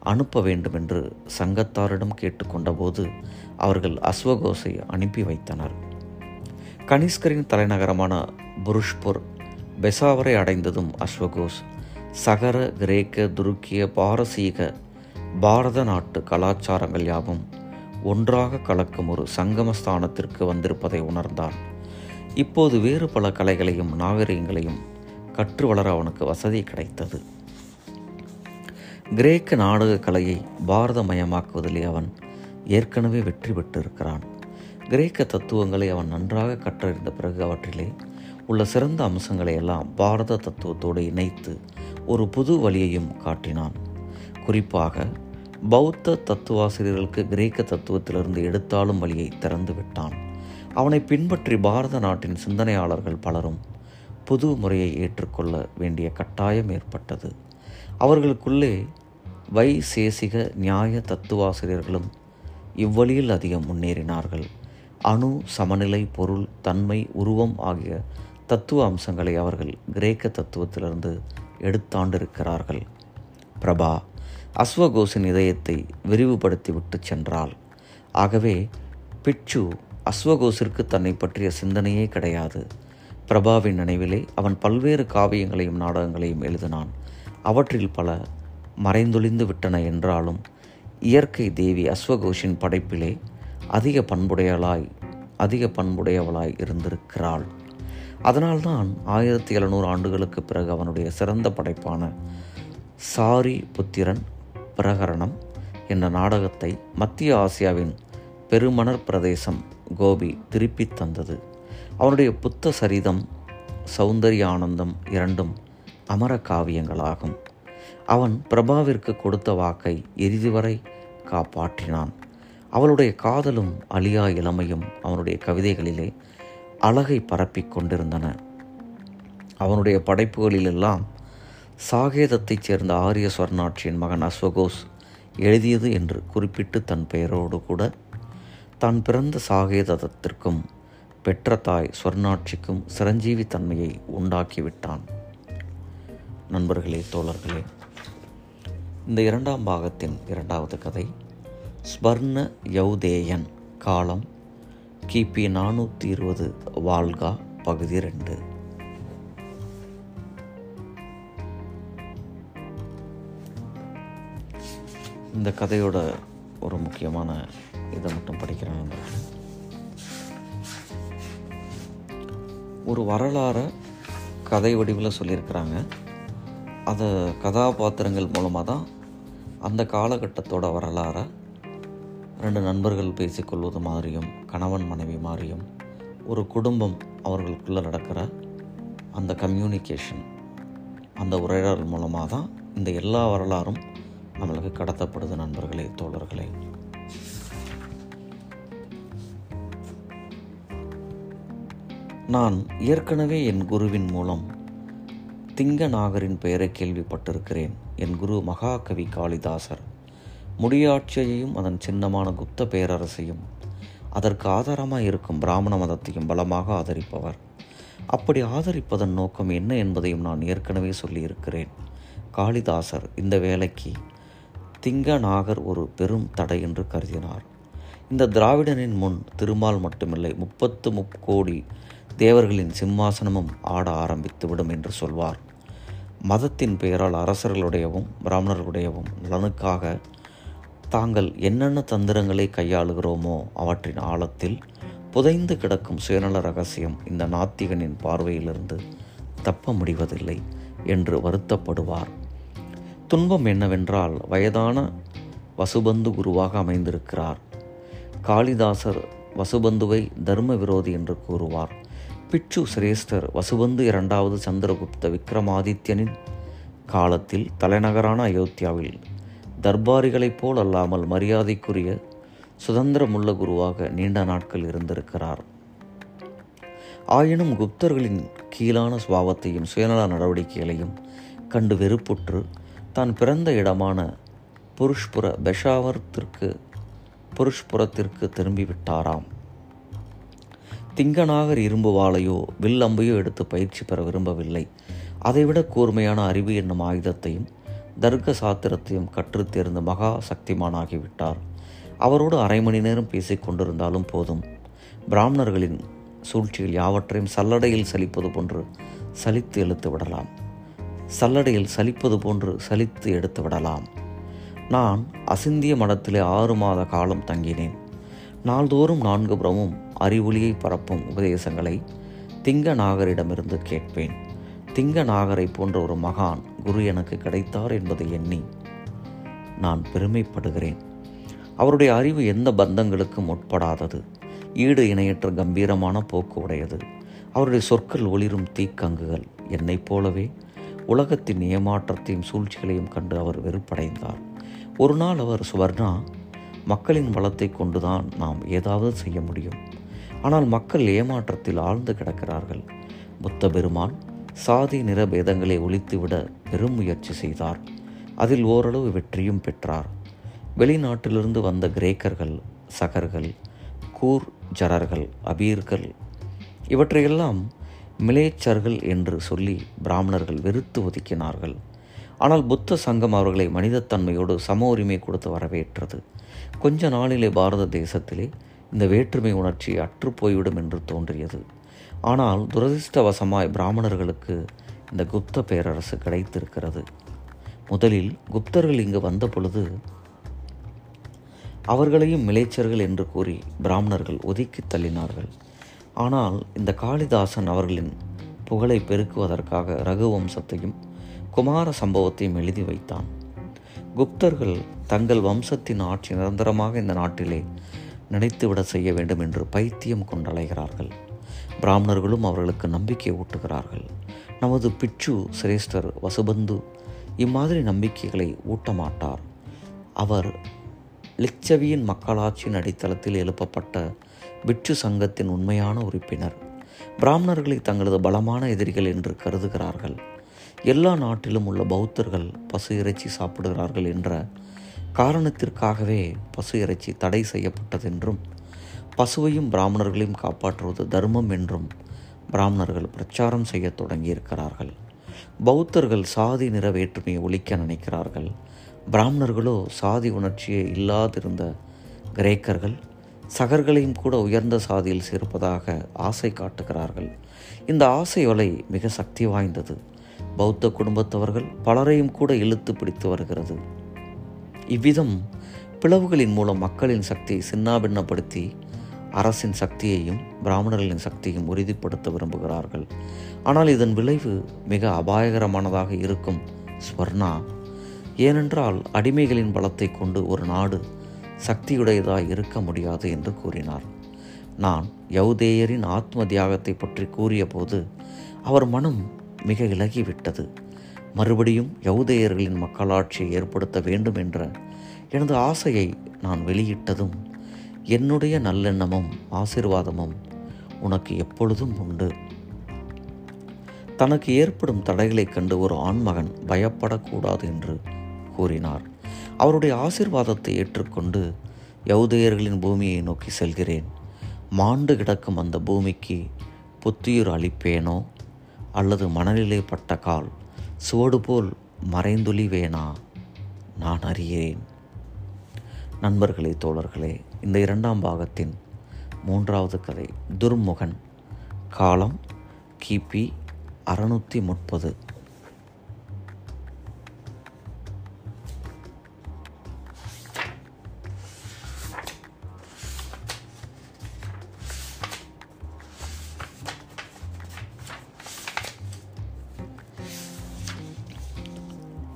அனுப்ப வேண்டும் என்று சங்கத்தாரிடம் கேட்டுக்கொண்டபோது அவர்கள் அஸ்வகோஸை அனுப்பி வைத்தனர். கனிஷ்கரின் தலைநகரமான புருஷ்புர் பெசாவரை அடைந்ததும் அஸ்வகோஸ் சகர கிரேக்க துருக்கிய பாரசீக பாரத நாட்டு கலாச்சாரங்கள் யாவும் ஒன்றாக கலக்கும் ஒரு சங்கமஸ்தானத்திற்கு வந்திருப்பதை உணர்ந்தான். இப்போது வேறு பல கலைகளையும் நாகரிகங்களையும் கற்று வளர அவனுக்கு வசதி கிடைத்தது. கிரேக்க நாடக கலையை பாரதமயமாக்குவதிலே அவன் ஏற்கனவே வெற்றி பெற்றிருக்கிறான். கிரேக்க தத்துவங்களை அவன் நன்றாக கற்றறிந்த பிறகு அவற்றிலே உள்ள சிறந்த அம்சங்களை எல்லாம் பாரத தத்துவத்தோடு இணைத்து ஒரு புது வழியையும் காட்டினான். குறிப்பாக பௌத்த தத்துவாசிரியர்களுக்கு கிரேக்க தத்துவத்திலிருந்து எடுத்தாலும் வழியை திறந்து விட்டான் அவனை பின்பற்றி பாரத நாட்டின் சிந்தனையாளர்கள் பலரும் புது முறையை ஏற்றுக்கொள்ள வேண்டிய கட்டாயம் ஏற்பட்டது. அவர்களுக்குள்ளே வைசேசிக நியாய தத்துவாசிரியர்களும் இவ்வழியில் அதிகம் முன்னேறினார்கள். அணு சமநிலை பொருள் தன்மை உருவம் ஆகிய தத்துவ அம்சங்களை அவர்கள் கிரேக்க தத்துவத்திலிருந்து எடுத்தாண்டிருக்கிறார்கள். பிரபா அஸ்வகோசின் இதயத்தை விரிவுபடுத்தி விட்டு சென்றாள். ஆகவே பிட்சு அஸ்வகோசிற்கு தன்னை பற்றிய சிந்தனையே கிடையாது. பிரபாவின் நினைவிலே அவன் பல்வேறு காவியங்களையும் நாடகங்களையும் எழுதினான். அவற்றில் பல மறைந்தொழிந்து விட்டன என்றாலும் இயற்கை தேவி அஸ்வகோஷின் படைப்பிலே அதிக பண்புடையவளாய் அதிக பண்புடையவளாய் இருந்திருக்கிறாள். அதனால்தான் ஆயிரத்தி எழுநூறு ஆண்டுகளுக்கு பிறகு அவனுடைய சிறந்த படைப்பான சாரி புத்திரன் பிரகரணம் என்ற நாடகத்தை மத்திய ஆசியாவின் பெருமணர் பிரதேசம் கோபி திருப்பித் தந்தது. அவனுடைய புத்த சரிதம் சௌந்தரிய ஆனந்தம் இரண்டும் அமர காவியங்களாகும். அவன் பிரபாவிற்கு கொடுத்த வாக்கை இறுதி வரை காப்பாற்றினான். அவளுடைய காதலும் அழியா இளமையும் அவனுடைய கவிதைகளிலே அழகை பரப்பிக் கொண்டிருந்தன. அவனுடைய படைப்புகளிலெல்லாம் சாகேதத்தைச் சேர்ந்த ஆரிய ஸ்வர்ணாட்சியின் மகன் அஸ்வகோஸ் எழுதியது என்று குறிப்பிட்டு தன் பெயரோடு கூட தான் பிறந்த சாகேதத்திற்கும் பெற்ற தாய் சொர்ணாட்சிக்கும் சிரஞ்சீவி தன்மையை உண்டாக்கிவிட்டான். நண்பர்களே தோழர்களே இந்த இரண்டாம் பாகத்தின் இரண்டாவது கதை ஸ்வர்ண யௌதேயன் காலம் கிபி நானூற்றி இருபது வால்கா பகுதி ரெண்டு. இந்த கதையோட ஒரு முக்கியமான இதை மட்டும் படிக்கிறேன் நண்பர்கள். ஒரு வரலாறை கதை வடிவில் சொல்லியிருக்கிறாங்க. அதை கதாபாத்திரங்கள் மூலமாக தான் அந்த காலகட்டத்தோட வரலாறை ரெண்டு நண்பர்கள் பேசிக்கொள்வது மாதிரியும் கணவன் மனைவி மாதிரியும் ஒரு குடும்பம் அவர்களுக்குள்ளே நடக்கிற அந்த கம்யூனிகேஷன் அந்த உரையாடல் மூலமாக தான் இந்த எல்லா வரலாறும் நம்மளுக்கு கடத்தப்படுது நண்பர்களே தோழர்களே. நான் ஏற்கனவே என் குருவின் மூலம் திங்கநாகரின் பெயரை கேள்விப்பட்டிருக்கிறேன். என் குரு மகாகவி காளிதாசர். முடியாட்சியையும் அதன் சின்னமான குப்த பேரரசையும் அதற்கு ஆதாரமாக இருக்கும் பிராமண மதத்தையும் பலமாக ஆதரிப்பவர். அப்படி ஆதரிப்பதன் நோக்கம் என்ன என்பதையும் நான் ஏற்கனவே சொல்லியிருக்கிறேன். காளிதாசர் இந்த வேலைக்கு திங்கநாகர் ஒரு பெரும் தடை என்று கருதினார். இந்த திராவிடனின் முன் திருமால் மட்டுமில்லை முப்பத்து முக்கோடி தேவர்களின் சிம்மாசனமும் ஆட ஆரம்பித்துவிடும் என்று சொல்வார். மதத்தின் பெயரால் அரசர்களுடையவும் பிராமணர்களுடையவும் நலனுக்காக தாங்கள் என்னென்ன தந்திரங்களை கையாளுகிறோமோ அவற்றின் ஆழத்தில் புதைந்து கிடக்கும் சுயநல ரகசியம் இந்த நாத்திகனின் பார்வையிலிருந்து தப்ப முடிவதில்லை என்று வருத்தப்படுவார். துன்பம் என்னவென்றால் வயதான வசுபந்து குருவாக அமைந்திருக்கிறார். காளிதாசர் வசுபந்துவை தர்ம விரோதி என்று கூறுவார். பிட்சு சிரேஷ்டர் வசுவந்து இரண்டாவது சந்திரகுப்த விக்ரமாதித்யனின் காலத்தில் தலைநகரான அயோத்தியாவில் தர்பாரிகளைப் போல் அல்லாமல் மரியாதைக்குரிய சுதந்திரமுள்ள குருவாக நீண்ட நாட்கள் இருந்திருக்கிறார். ஆயினும் குப்தர்களின் கீழான சுபாவத்தையும் சுயநல நடவடிக்கைகளையும் கண்டு வெறுப்புற்று தான் பிறந்த இடமான புருஷ்புர பெஷாவரத்திற்கு புருஷ்புரத்திற்கு திரும்பிவிட்டாராம். திங்கனாகர் இரும்பு வாளையோ வில் அம்பையோ எடுத்து பயிற்சி பெற விரும்பவில்லை. அதைவிட கூர்மையான அறிவு என்னும் ஆயுதத்தையும் தர்க்க சாத்திரத்தையும் கற்றுத் தேர்ந்த மகா சக்திமானாகிவிட்டார். அவரோடு அரை மணி நேரம் பேசிக் கொண்டிருந்தாலும் போதும். பிராமணர்களின் சூழ்ச்சியில் யாவற்றையும் சல்லடையில் சலிப்பது போன்று சலித்து இழுத்து விடலாம். சல்லடையில் சலிப்பது போன்று சலித்து எடுத்து விடலாம். நான் அசிந்திய மடத்திலே ஆறு மாத காலம் தங்கினேன். நாள்தோறும் நான்கு புறமும் அறிவொளியை பரப்பும் உபதேசங்களை திங்க நாகரிடமிருந்து கேட்பேன். திங்க நாகரை போன்ற ஒரு மகான் குரு எனக்கு கிடைத்தார் என்பதை எண்ணி நான் பெருமைப்படுகிறேன். அவருடைய அறிவு எந்த பந்தங்களுக்கும் உட்படாதது. ஈடு இணையற்ற கம்பீரமான போக்கு உடையது. அவருடைய சொற்கள் ஒளிரும் தீக்கங்குகள் என்னைப் போலவே உலகத்தின் ஏமாற்றத்தையும் சூழ்ச்சிகளையும் கண்டு அவர் வெறுப்படைந்தார். ஒரு நாள் அவர் சுவர்ணா மக்களின் வளத்தை கொண்டுதான் நாம் ஏதாவது செய்ய முடியும். ஆனால் மக்கள் ஏமாற்றத்தில் ஆழ்ந்து கிடக்கிறார்கள். புத்த பெருமான் சாதி நிற பேதங்களை ஒழித்துவிட பெரும் முயற்சி செய்தார். அதில் ஓரளவு வெற்றியும் பெற்றார். வெளிநாட்டிலிருந்து வந்த கிரேக்கர்கள் சகர்கள் கூர் ஜரர்கள் அபீர்கள் இவற்றையெல்லாம் மிலேச்சர்கள் என்று சொல்லி பிராமணர்கள் வெறுத்து ஒதுக்கினார்கள். ஆனால் புத்த சங்கம் அவர்களை மனிதத்தன்மையோடு சம உரிமை கொடுத்து வரவேற்றது. கொஞ்ச நாளிலே பாரத தேசத்திலே இந்த வேற்றுமை உணர்ச்சி அற்றுப்போய்விடும் என்று தோன்றியது. ஆனால் துரதிர்ஷ்டவசமாய் பிராமணர்களுக்கு இந்த குப்த பேரரசு கிடைத்திருக்கிறது. முதலில் குப்தர்கள் இங்கு வந்த பொழுது அவர்களையும் மிளைச்சர்கள் என்று கூறி பிராமணர்கள் ஒதுக்கி தள்ளினார்கள். ஆனால் இந்த காளிதாசன் அவர்களின் புகழை பெருக்குவதற்காக ரகுவம்சத்தையும் குமார சம்பவத்தையும் எழுதி வைத்தான். குப்தர்கள் தங்கள் வம்சத்தின் ஆட்சி நிரந்தரமாக இந்த நாட்டிலே நினைத்துவிட செய்ய வேண்டும் என்று பைத்தியம் கொண்டலைகிறார்கள் பிராமணர்களும் அவர்களுக்கு நம்பிக்கை ஊட்டுகிறார்கள். நமது பிச்சு சிரேஷ்டர் வசுபந்து இம்மாதிரி நம்பிக்கைகளை ஊட்டமாட்டார். அவர் லிச்சவியின் மக்களாட்சியின் அடித்தளத்தில் எழுப்பப்பட்ட பிட்சு சங்கத்தின் உண்மையான உறுப்பினர். பிராமணர்களை தங்களது பலமான எதிரிகள் என்று கருதுகிறார்கள். எல்லா நாட்டிலும் உள்ள பௌத்தர்கள் பசு இறைச்சி சாப்பிடுகிறார்கள் என்ற காரணத்திற்காகவே பசு இறைச்சி தடை செய்யப்பட்டதென்றும் பசுவையும் பிராமணர்களையும் காப்பாற்றுவது தர்மம் என்றும் பிராமணர்கள் பிரச்சாரம் செய்ய தொடங்கியிருக்கிறார்கள். பௌத்தர்கள் சாதி நிற வேற்றுமையை ஒழிக்க நினைக்கிறார்கள். பிராமணர்களோ சாதி உணர்ச்சியே இல்லாதிருந்த கிரேக்கர்கள் சகர்களையும் கூட உயர்ந்த சாதியில் சேர்ப்பதாக ஆசை காட்டுகிறார்கள். இந்த ஆசை வலை மிக சக்தி வாய்ந்தது. பௌத்த குடும்பத்தவர்கள் பலரையும் கூட இழுத்து பிடித்து வருகிறது. இவ்விதம் பிளவுகளின் மூலம் மக்களின் சக்தியை சின்னாபின்னப்படுத்தி அரசின் சக்தியையும் பிராமணர்களின் சக்தியையும் உறுதிப்படுத்த விரும்புகிறார்கள். ஆனால் இதன் விளைவு மிக அபாயகரமானதாக இருக்கும் ஸ்வர்ணா. ஏனென்றால் அடிமைகளின் பலத்தை கொண்டு ஒரு நாடு சக்தியுடையதாக இருக்க முடியாது என்று கூறினார். நான் யவுதேயரின் ஆத்ம தியாகத்தை பற்றி கூறியபோது அவர் மனம் மிக இலகிவிட்டது. மறுபடியும் யவுதேயர்களின் மக்களாட்சியை ஏற்படுத்த வேண்டும் என்ற எனது ஆசையை நான் வெளியிட்டதும் என்னுடைய நல்லெண்ணமும் ஆசிர்வாதமும் உனக்கு எப்பொழுதும் உண்டு. தனக்கு ஏற்படும் தடைகளைக் கண்டு ஒரு ஆண்மகன் பயப்படக்கூடாது என்று கூறினார். அவருடைய ஆசிர்வாதத்தை ஏற்றுக்கொண்டு யவுதேயர்களின் பூமியை நோக்கி செல்கிறேன். மாண்டு கிடக்கும் அந்த பூமிக்கு புத்துயிர் அளிப்பேனோ? அல்லது மணலிலே பட்ட கால் சுவடு போல் மறைந்துளிவேனா நான் அறியேன். நண்பர்களே தோழர்களே இந்த இரண்டாம் பாகத்தின் மூன்றாவது கதை துர்முகன் காலம் கிபி அறுநூற்றி முப்பது.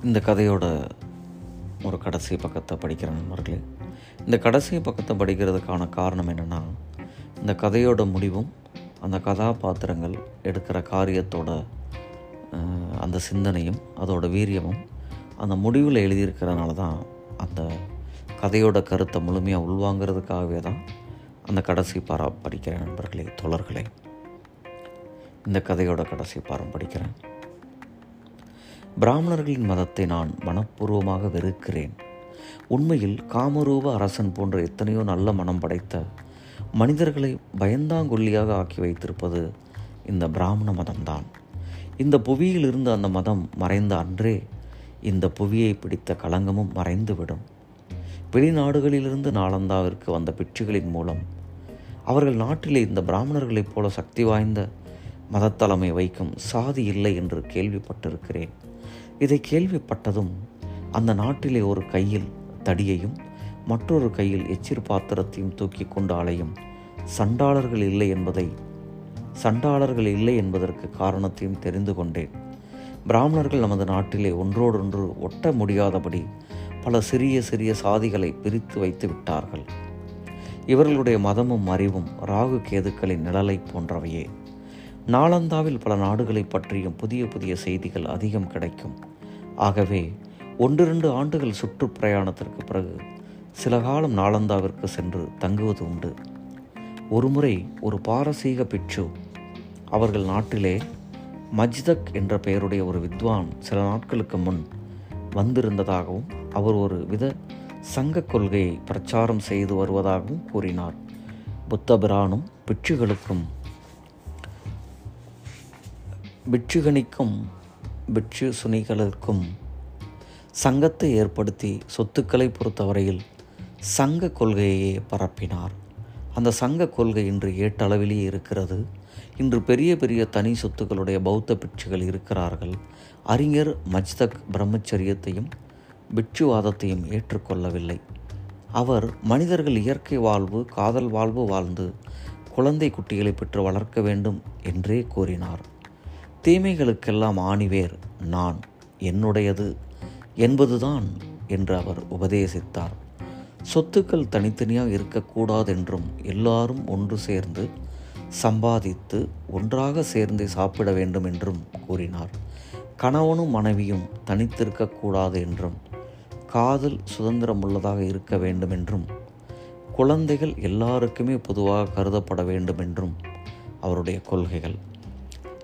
இந்த கதையோட ஒரு கடைசி பக்கத்தை படிக்கிற நண்பர்களே இந்த கடைசி பக்கத்தை படிக்கிறதுக்கான காரணம் என்னென்னா இந்த கதையோட முடிவும் அந்த கதாபாத்திரங்கள் எடுக்கிற காரியத்தோட அந்த சிந்தனையும் அதோட வீரியமும் அந்த முடிவில் எழுதியிருக்கிறதுனால தான் அந்த கதையோட கருத்தை முழுமையாக உள்வாங்கிறதுக்காகவே தான் அந்த கடைசி பாரா படிக்கிறேன் நண்பர்களே தோழர்களே. இந்த கதையோட கடைசி பாரம் படிக்கிறேன். பிராமணர்களின் மதத்தை நான் மனப்பூர்வமாக வெறுக்கிறேன். உண்மையில் காமரூப அரசன் போன்ற எத்தனையோ நல்ல மனம் படைத்த மனிதர்களை பயந்தாங்கொல்லியாக ஆக்கி வைத்திருப்பது இந்த பிராமண மதம்தான். இந்த புவியிலிருந்து அந்த மதம் மறைந்த அன்றே இந்த புவியை பிடித்த களங்கமும் மறைந்துவிடும். வெளிநாடுகளிலிருந்து நாளந்தாவிற்கு வந்த பிட்சுகளின் மூலம் அவர்கள் நாட்டிலே இந்த பிராமணர்களைப் போல சக்தி வாய்ந்த மதத்தலைமை வைக்கும் சாதி இல்லை என்று கேள்விப்பட்டிருக்கிறேன். இதை கேள்விப்பட்டதும் அந்த நாட்டிலே ஒரு கையில் தடியையும் மற்றொரு கையில் எச்சிர் பாத்திரத்தையும் தூக்கி கொண்டு அலையும் சண்டாளர்கள் இல்லை என்பதை சண்டாளர்கள் இல்லை என்பதற்கு காரணத்தையும் தெரிந்து கொண்டேன். பிராமணர்கள் நமது நாட்டிலே ஒன்றோடொன்று ஒட்ட முடியாதபடி பல சிறிய சிறிய சாதிகளை பிரித்து வைத்து விட்டார்கள். இவர்களுடைய மதமும் அறிவும் ராகு கேதுக்களின் நிழலை போன்றவையே. நாளந்தாவில் பல நாடுகளை பற்றியும் புதிய புதிய செய்திகள் அதிகம் கிடைக்கும். ஆகவே ஒன்றிரண்டு ஆண்டுகள் சுற்றுப்பிரயாணத்திற்கு பிறகு சில காலம் நாளந்தாவிற்கு சென்று தங்குவது உண்டு. ஒருமுறை ஒரு பாரசீக பிட்சு அவர்கள் நாட்டிலே மஜ்தக் என்ற பெயருடைய ஒரு வித்வான் சில நாட்களுக்கு முன் வந்திருந்ததாகவும் அவர் ஒரு வித சங்க கொள்கையை பிரச்சாரம் செய்து வருவதாகவும் கூறினார். புத்த பிரானும் பிட்சுகளுக்கும் பிட்சுகனிக்கும் பிட்சு சுனிகளுக்கும் சங்கத்தை ஏற்படுத்தி சொத்துக்களை பொறுத்தவரையில் சங்க கொள்கையையே பரப்பினார். அந்த சங்க கொள்கை இன்று ஏட்டளவிலே இருக்கிறது. இன்று பெரிய பெரிய தனி சொத்துக்களுடைய பௌத்த பிட்சுகள் இருக்கிறார்கள். அறிஞர் மஜ்தக் பிரம்மச்சரியத்தையும் பிட்சுவாதத்தையும் ஏற்றுக்கொள்ளவில்லை. அவர் மனிதர்கள் இயற்கை வாழ்வு காதல் வாழ்வு வாழ்ந்து குழந்தை குட்டிகளை பெற்று வளர்க்க வேண்டும் என்றே கூறினார். தீமைகளுக்கெல்லாம் ஆணிவேர் நான் என்னுடையது என்பதுதான் என்று அவர் உபதேசித்தார். சொத்துக்கள் தனித்தனியாக இருக்கக்கூடாதென்றும் எல்லாரும் ஒன்று சேர்ந்து சம்பாதித்து ஒன்றாக சேர்ந்து சாப்பிட வேண்டும் என்றும் கூறினார். கணவனும் மனைவியும் தனித்திருக்கக்கூடாது என்றும் காதல் சுதந்திரம் உள்ளதாக இருக்க வேண்டும் என்றும் குழந்தைகள் எல்லாருக்குமே பொதுவாக கருதப்பட வேண்டும் என்றும் அவருடைய கொள்கைகள்.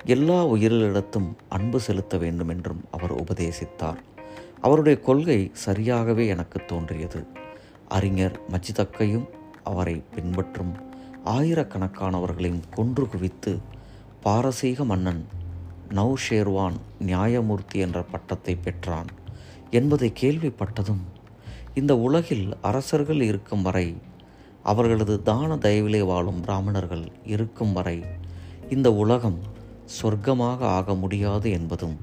எல்லா உயிரிலிடத்தும் அன்பு செலுத்த வேண்டும் என்றும் அவர் உபதேசித்தார். அவருடைய கொள்கை சரியாகவே எனக்கு தோன்றியது. அறிஞர் மஜிதக்கையும் அவரை பின்பற்றும் ஆயிரக்கணக்கானவர்களையும் கொன்று குவித்து பாரசீக மன்னன் நௌஷேர்வான் நியாயமூர்த்தி என்ற பட்டத்தை பெற்றான் என்பதை கேள்விப்பட்டதும் இந்த உலகில் அரசர்கள் இருக்கும் வரை அவர்களது தான தயவிலே வாழும் பிராமணர்கள் இருக்கும் வரை இந்த உலகம் சொர்க்கமாக ஆக முடியாது என்பதும்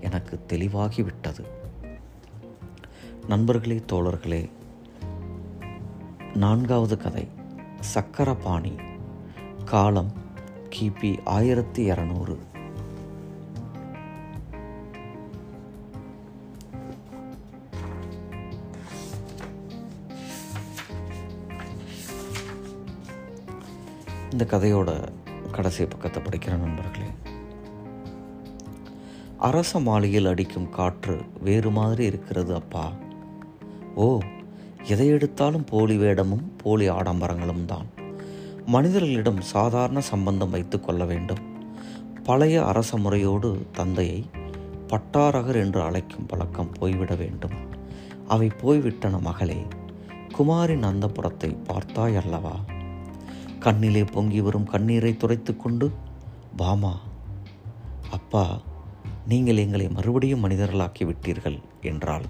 எனக்கு தெளிவாகிவிட்டது. நண்பர்களே தோழர்களே நான்காவது கதை. சக்கரபாணி. காலம் கிபி ஆயிரத்தி இரநூறு. இந்த கதையோட கடைசி பக்கத்தை படிக்கிற நண்பர்களே. அரச மாளிகையில் அடிக்கும் காற்று வேறு மாதிரி இருக்கிறது அப்பா. ஓ எதை எடுத்தாலும் போலி வேடமும் போலி ஆடம்பரங்களும் தான். மனிதர்களிடம் சாதாரண சம்பந்தம் வைத்து கொள்ள வேண்டும். பழைய அரச முறையோடு தந்தையை பட்டாரகர் என்று அழைக்கும் பழக்கம் போய்விட வேண்டும். அவை போய்விட்டன மகளே. குமாரின் அந்த புறத்தை பார்த்தாய் அல்லவா? கண்ணிலே பொங்கி வரும் கண்ணீரை துடைத்து கொண்டு பாமா அப்பா நீங்கள் எங்களை மறுபடியும் மனிதர்களாக்கி விட்டீர்கள் என்றாள்.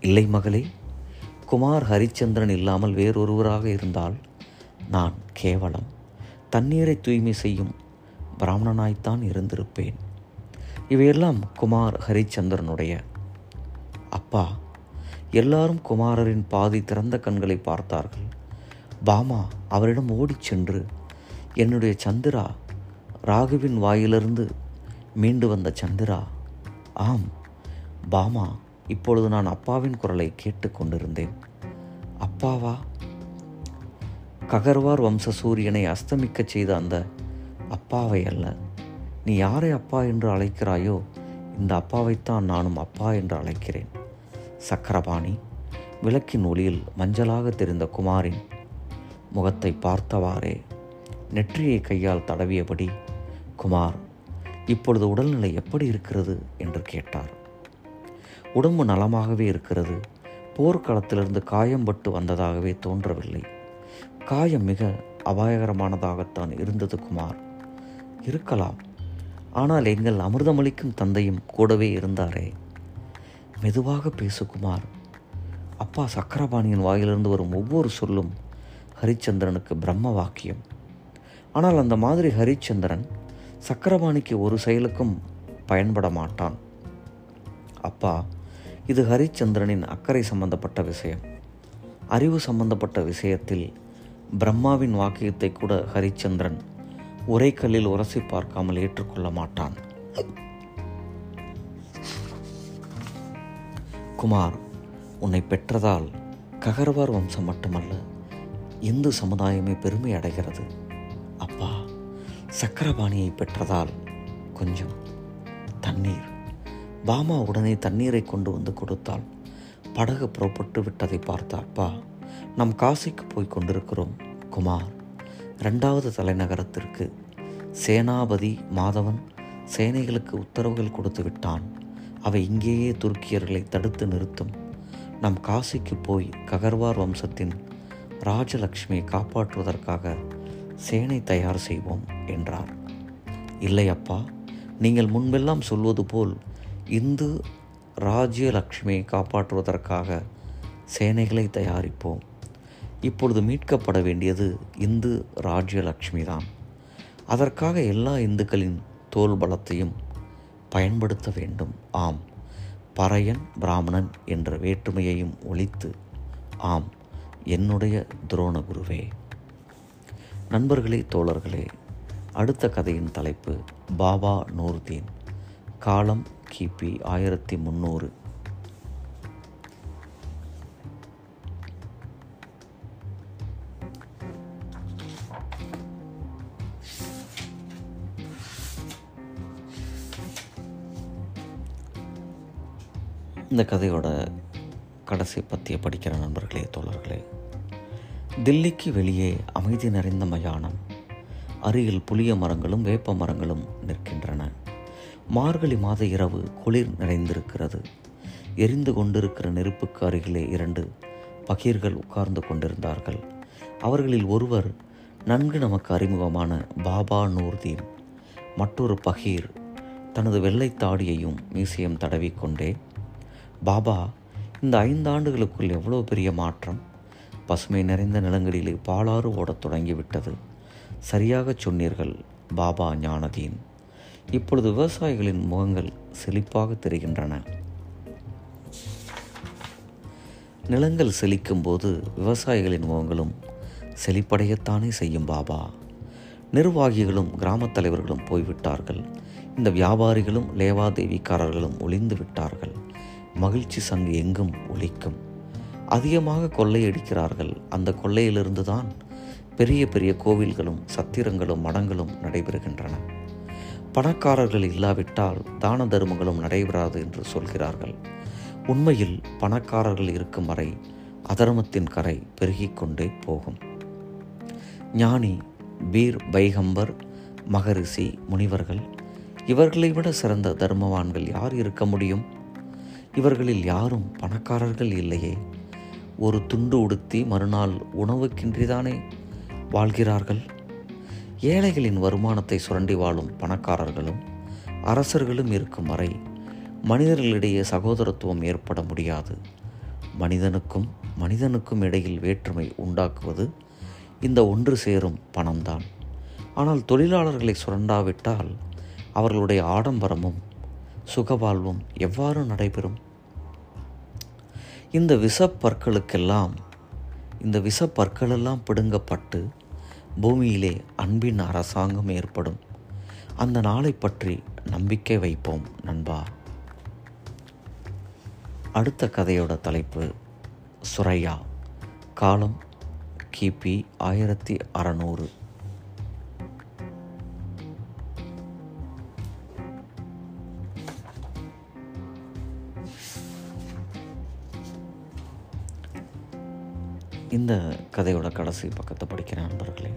இல்லை மகளே குமார் ஹரிச்சந்திரன் இல்லாமல் வேறொருவராக இருந்தால் நான் கேவலம். தண்ணீரை தூய்மை செய்யும் பிராமணனாய்த்தான் இருந்திருப்பேன். இவையெல்லாம் குமார் ஹரிச்சந்திரனுடைய. அப்பா எல்லாரும் குமாரரின் பாதி திறந்த கண்களை பார்த்தார்கள். பாமா அவரிடம் ஓடிச் சென்று என்னுடைய சந்திரா ராகுவின் வாயிலிருந்து மீண்டு வந்த சந்திரா. ஆம் பாமா இப்பொழுது நான் அப்பாவின் குரலை கேட்டுக்கொண்டிருந்தேன் அப்பாவா? ககர்வார் வம்ச சூரியனை அஸ்தமிக்கச் செய்த அந்த அப்பாவை அல்ல. நீ யாரை அப்பா என்று அழைக்கிறாயோ இந்த அப்பாவைத்தான் நானும் அப்பா என்று அழைக்கிறேன். சக்கரபாணி விளக்கின் ஒளியில் மஞ்சளாக தெரிந்த குமாரின் முகத்தை பார்த்தவாறே நெற்றியை கையால் தடவியபடி குமார் இப்பொழுது உடல்நிலை எப்படி இருக்கிறது? என்று கேட்டார். உடம்பு நலமாகவே இருக்கிறது. போர்க்களத்திலிருந்து காயம்பட்டு வந்ததாகவே தோன்றவில்லை. காயம் மிக அபாயகரமானதாகத்தான் இருந்தது குமார். இருக்கலாம். ஆனால் எங்கள் அமிர்தமளிக்கும் தந்தையும் கூடவே இருந்தாரே. மெதுவாக பேசு குமார். அப்பா சக்கரபாணியின் வாயிலிருந்து வரும் ஒவ்வொரு சொல்லும் ஹரிச்சந்திரனுக்கு பிரம்ம வாக்கியம் ஆனால் அந்த மாதிரி ஹரிச்சந்திரன் சக்கரபாணிக்கு ஒரு செயலுக்கும் பயன்பட மாட்டான். அப்பா இது ஹரிச்சந்திரனின் அக்கறை சம்பந்தப்பட்ட விஷயம். அறிவு சம்பந்தப்பட்ட விஷயத்தில் பிரம்மாவின் வாக்கியத்தை கூட ஹரிச்சந்திரன் உரைக்கல்லில் உரசி பார்க்காமல் ஏற்றுக்கொள்ள மாட்டான். குமார் உன்னை பெற்றதால் ககர்வார் வம்சம் மட்டுமல்ல. இந்து சமுதாயமே பெருமை அடைகிறது? அப்பா சக்கரபாணியை பெற்றதால் கொஞ்சம் தண்ணீர். பாமா உடனே தண்ணீரை கொண்டு வந்து கொடுத்தாள். படகு புறப்பட்டு விட்டதை பார்த்த அப்பா நம் காசிக்கு போய் கொண்டிருக்கிறோம் குமார். ரெண்டாவது தலைநகரத்திற்கு சேனாபதி மாதவன் சேனைகளுக்கு உத்தரவுகள் கொடுத்து விட்டான். அவை இங்கேயே துருக்கியர்களை தடுத்து நிறுத்தும். நம் காசிக்கு போய் ககர்வார் வம்சத்தின் ராஜலக்ஷ்மியை காப்பாற்றுவதற்காக சேனை தயார் செய்வோம் என்றார். இல்லை அப்பா நீங்கள் முன்பெல்லாம் சொல்வது போல் இந்து ராஜ்யலக்ஷ்மியை காப்பாற்றுவதற்காக சேனைகளை தயாரிப்போம். இப்பொழுது மீட்கப்பட வேண்டியது இந்து ராஜ்யலக்ஷ்மி தான். அதற்காக எல்லா இந்துக்களின் தோல் பலத்தையும் பயன்படுத்த வேண்டும். ஆம் பறையன் பிராமணன் என்ற வேற்றுமையையும் ஒழித்து ஆம் என்னுடைய துரோண குருவே நண்பர்களே தோழர்களே அடுத்த கதையின் தலைப்பு பாபா நூர்தீன் காலம் கிபி ஆயிரத்தி முந்நூறு இந்த கதையோட கடைசி பற்றிய படிக்கிற நண்பர்களே தோழர்களே தில்லிக்கு வெளியே அமைதி நிறைந்த மயானம். அருகில் புளிய மரங்களும் வேப்ப மரங்களும் நிற்கின்றன. மார்கழி மாத இரவு குளிர் நிறைந்திருக்கிறது. எரிந்து கொண்டிருக்கிற நெருப்புக்கு அருகிலே இரண்டு பகீர்கள் உட்கார்ந்து கொண்டிருந்தார்கள். அவர்களில் ஒருவர் நன்கு நமக்கு அறிமுகமான பாபா நூர்தீன். மற்றொரு பகீர் தனது வெள்ளை தாடியையும் மீசையும் தடவிக்கொண்டே பாபா இந்த ஐந்தாண்டுகளுக்குள் எவ்வளோ பெரிய மாற்றம்? பசுமை நிறைந்த நிலங்களிலே பாலாறு ஓடத் தொடங்கிவிட்டது. சரியாகச் சொன்னீர்கள் பாபா ஞானதீன். இப்பொழுது விவசாயிகளின் முகங்கள் செழிப்பாக தெரிகின்றன. நிலங்கள் செழிக்கும் போது விவசாயிகளின் முகங்களும் செழிப்படையத்தானே செய்யும் பாபா. நிர்வாகிகளும் கிராமத் தலைவர்களும் போய்விட்டார்கள். இந்த வியாபாரிகளும் லேவாதேவிக்காரர்களும் ஒளிந்து விட்டார்கள். மகிழ்ச்சி சங்கு எங்கும் ஒழிக்கும் அதிகமாக கொள்ளையடிக்கிறார்கள். அந்த கொள்ளையிலிருந்து தான் பெரிய பெரிய கோவில்களும் சத்திரங்களும் மடங்களும் நடைபெறுகின்றன. பணக்காரர்கள் இல்லாவிட்டால் தான தர்மங்களும் நடைபெறாது என்று சொல்கிறார்கள். உண்மையில் பணக்காரர்கள் இருக்கும் வரை அதர்மத்தின் கரை பெருகிக்கொண்டே போகும். ஞானி பீர் பைகம்பர் மகரிஷி முனிவர்கள் இவர்களை விட சிறந்த தர்மவான்கள் யார் இருக்க முடியும்? இவர்களில் யாரும் பணக்காரர்கள் இல்லையே. ஒரு துண்டு உடுத்தி மறுநாள் உணவுக்கின்றிதானே வாழ்கிறார்கள்? ஏழைகளின் வருமானத்தை சுரண்டி வாழும் பணக்காரர்களும் அரசர்களும் இருக்கும் வரை மனிதர்களிடையே சகோதரத்துவம் ஏற்பட முடியாது. மனிதனுக்கும் மனிதனுக்கும் இடையில் வேற்றுமை உண்டாக்குவது இந்த ஒன்று சேரும் பணம்தான். ஆனால் தொழிலாளர்களை சுரண்டாவிட்டால் அவர்களுடைய ஆடம்பரமும் சுகவாழ்வும் எவ்வாறு நடைபெறும்? இந்த விஷப்பற்களுக்கெல்லாம் இந்த விஷப்பற்களெல்லாம் பிடுங்கப்பட்டு பூமியிலே அன்பின் அரசாங்கம் ஏற்படும். அந்த நாளை பற்றி நம்பிக்கை வைப்போம் நண்பா. அடுத்த கதையோட தலைப்பு சுரையா. காலம் கிபி ஆயிரத்தி அறநூறு. இந்த கதையோட கடைசி பக்கத்தை படிக்கிற நண்பர்களே.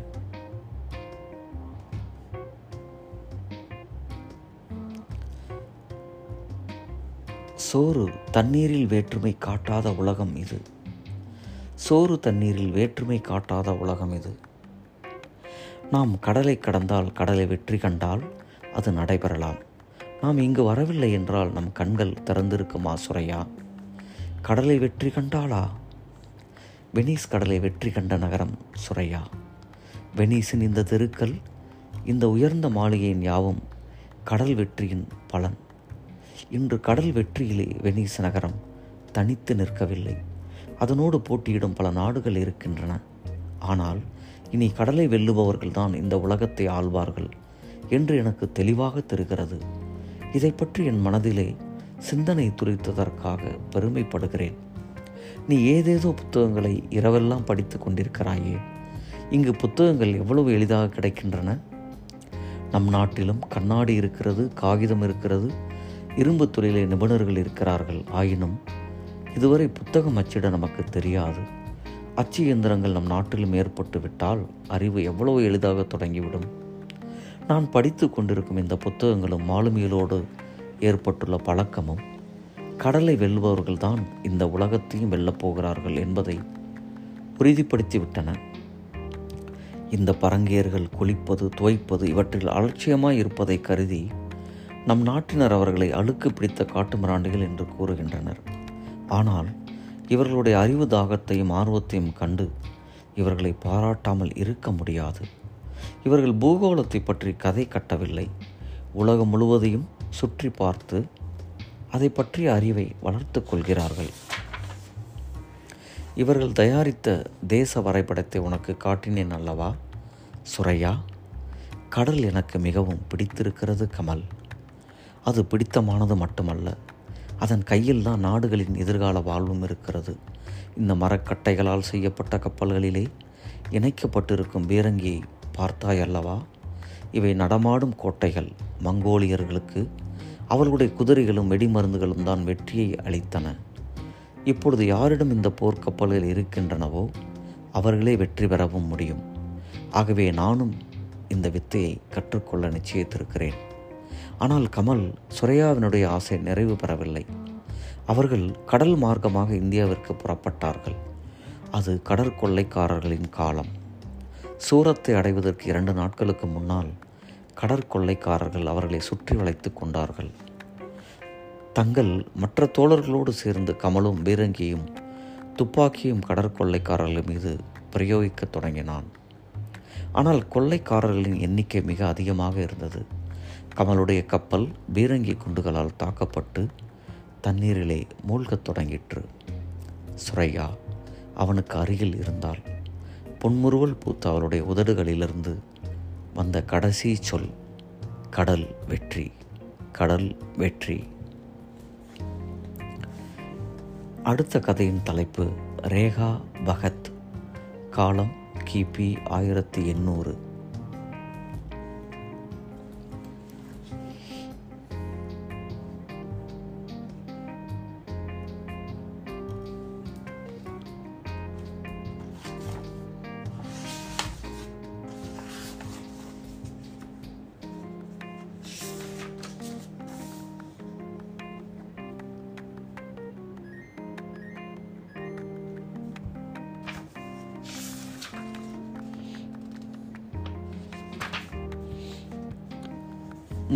சோறு தண்ணீரில் வேற்றுமை காட்டாத உலகம் இது. சோறு தண்ணீரில் வேற்றுமை காட்டாத உலகம் இது. நாம் கடலை கடந்தால் கடலை வெற்றி கண்டால் அது நடைபெறலாம். நாம் இங்கு வரவில்லை என்றால் நம் கண்கள் திறந்திருக்குமா சுரையா? கடலை வெற்றி கண்டாளா? வெனிஸ் கடலை வெற்றி கண்ட நகரம் சுரையா. வெனிஸின் இந்த தெருக்கள் இந்த உயர்ந்த மாளிகையின் யாவும் கடல் வெற்றியின் பலன் இன்று கடல் வெற்றியிலே வெனிஸ் நகரம் தனித்து நிற்கவில்லை. அதனோடு போட்டியிடும் பல நாடுகள் இருக்கின்றன. ஆனால் இனி கடலை வெல்லுபவர்கள்தான் இந்த உலகத்தை ஆள்வார்கள் என்று எனக்கு தெளிவாக தெரிகிறது. இதை பற்றி என் மனதிலே சிந்தனை துரித்ததற்காக பெருமைப்படுகிறேன். நீ ஏதேதோ புத்தகங்களை இரவெல்லாம் படித்து கொண்டிருக்கிறாயே. இங்கு புத்தகங்கள் எவ்வளவு எளிதாக கிடைக்கின்றன? நம் நாட்டிலும் கண்ணாடி இருக்கிறது காகிதம் இருக்கிறது இரும்பு தொழிலை நிபுணர்கள் இருக்கிறார்கள். ஆயினும் இதுவரை புத்தகம் அச்சிட நமக்கு தெரியாது. அச்சு இயந்திரங்கள் நம் நாட்டிலும் ஏற்பட்டு விட்டால் அறிவு எவ்வளவு எளிதாக தொடங்கிவிடும்? நான் படித்து கொண்டிருக்கும் இந்த புத்தகங்களும் மாலுமிகளோடு ஏற்பட்டுள்ள பழக்கமும் கடலை வெல்பவர்கள்தான் இந்த உலகத்தையும் வெல்லப் போகிறார்கள் என்பதை உறுதிப்படுத்திவிட்டன. இந்த பரங்கையர்கள் குளிப்பது துவைப்பது இவற்றில் அலட்சியமாய் இருப்பதை கருதி நம் நாட்டினர் அவர்களை அழுக்கு பிடித்த காட்டுமிராண்டிகள் என்று கூறுகின்றனர். ஆனால் இவர்களுடைய அறிவு தாகத்தையும் ஆர்வத்தையும் கண்டு இவர்களை பாராட்டாமல் இருக்க முடியாது. இவர்கள் பூகோளத்தை பற்றி கதை கட்டவில்லை. உலகம் முழுவதையும் சுற்றி பார்த்து அதை பற்றிய அறிவை வளர்த்து கொள்கிறார்கள். இவர்கள் தயாரித்த தேச வரைபடத்தை உனக்கு காட்டினேன் அல்லவா? சுரையா கடல் எனக்கு மிகவும் பிடித்திருக்கிறது கமல். அது பிடித்தமானது மட்டுமல்ல அதன் கையில் தான் நாடுகளின் எதிர்கால வாழ்வும் இருக்கிறது. இந்த மரக்கட்டைகளால் செய்யப்பட்ட கப்பல்களிலே இணைக்கப்பட்டிருக்கும் பீரங்கியை பார்த்தாய் அல்லவா? இவை நடமாடும் கோட்டைகள் மங்கோலியர்களுக்கு அவர்களுடைய குதிரைகளும் வெடிமருந்துகளும் தான் வெற்றியை அளித்தன. இப்பொழுது யாரிடம் இந்த போர்க்கப்பல்கள் இருக்கின்றனவோ அவர்களே வெற்றி பெறவும் முடியும். ஆகவே நானும் இந்த வித்தையை கற்றுக்கொள்ள நிச்சயித்திருக்கிறேன். ஆனால் கமல் சுரையாவினுடைய ஆசை நிறைவு பெறவில்லை. அவர்கள் கடல் மார்க்கமாக இந்தியாவிற்கு புறப்பட்டார்கள். அது கடற்கொள்ளைக்காரர்களின் காலம். சூரத்தை அடைவதற்கு இரண்டு நாட்களுக்கு முன்னால் கடற்கொள்ளைக்காரர்கள் அவர்களை சுற்றி வளைத்து கொண்டார்கள். தங்கள் மற்ற தோழர்களோடு சேர்ந்து கமலும் பீரங்கியும் துப்பாக்கியும் கடற்கொள்ளைக்காரர்கள் மீது பிரயோகிக்கத் தொடங்கினான். ஆனால் கொள்ளைக்காரர்களின் எண்ணிக்கை மிக அதிகமாக இருந்தது. கமலுடைய கப்பல் பீரங்கி குண்டுகளால் தாக்கப்பட்டு தண்ணீரிலே மூழ்கத் தொடங்கிற்று. சுரையா அவனுக்கு அருகில் இருந்தால் பொன்முறுவல் பூத்த அவளுடைய உதடுகளிலிருந்து வந்த கடைசி சொல் கடல் வெற்றி கடல் வெற்றி. அடுத்த கதையின் தலைப்பு ரேகா பகத் காலம் கிபி ஆயிரத்தி எண்ணூறு.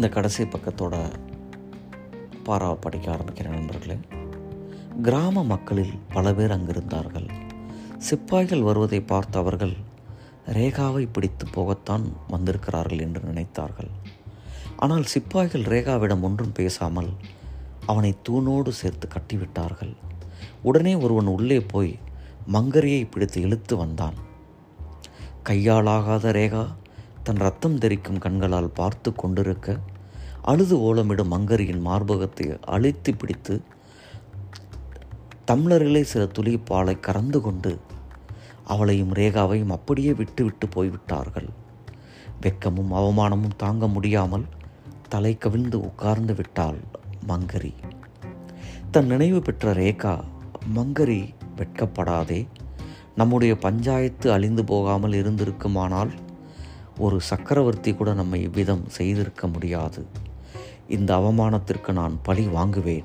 இந்த கடைசி பக்கத்தோட பாராவை படிக்க ஆரம்பிக்கிற நண்பர்களே. கிராம மக்களில் பல பேர் அங்கிருந்தார்கள். சிப்பாய்கள் வருவதை பார்த்த அவர்கள் ரேகாவை பிடித்து போகத்தான் வந்திருக்கிறார்கள் என்று நினைத்தார்கள். ஆனால் சிப்பாய்கள் ரேகாவிடம் ஒன்றும் பேசாமல் அவனை தூணோடு சேர்த்து கட்டிவிட்டார்கள். உடனே ஒருவன் உள்ளே போய் மங்கரியை பிடித்து இழுத்து வந்தான். கையாளாகாத ரேகா தன் ரத்தம் தெரிக்கும் கண்களால் பார்த்து கொண்டிருக்க அழுது ஓலமிடும் மங்கரியின் மார்பகத்தை அழுத்தி பிடித்து தமிழர்களே சில துளி பாலை கறந்து கொண்டு அவளையும் ரேகாவையும் அப்படியே விட்டு விட்டு போய்விட்டார்கள். வெக்கமும் அவமானமும் தாங்க முடியாமல் தலை கவிழ்ந்து உட்கார்ந்து விட்டாள் மங்கரி. தன் நினைவு பெற்ற ரேகா மங்கரி வெட்கப்படாதே. நம்முடைய பஞ்சாயத்து அழிந்து போகாமல் இருந்திருக்குமானால் ஒரு சக்கரவர்த்தி கூட நம்மை இவ்விதம் செய்திருக்க முடியாது. இந்த அவமானத்திற்கு நான் பழி வாங்குவேன்.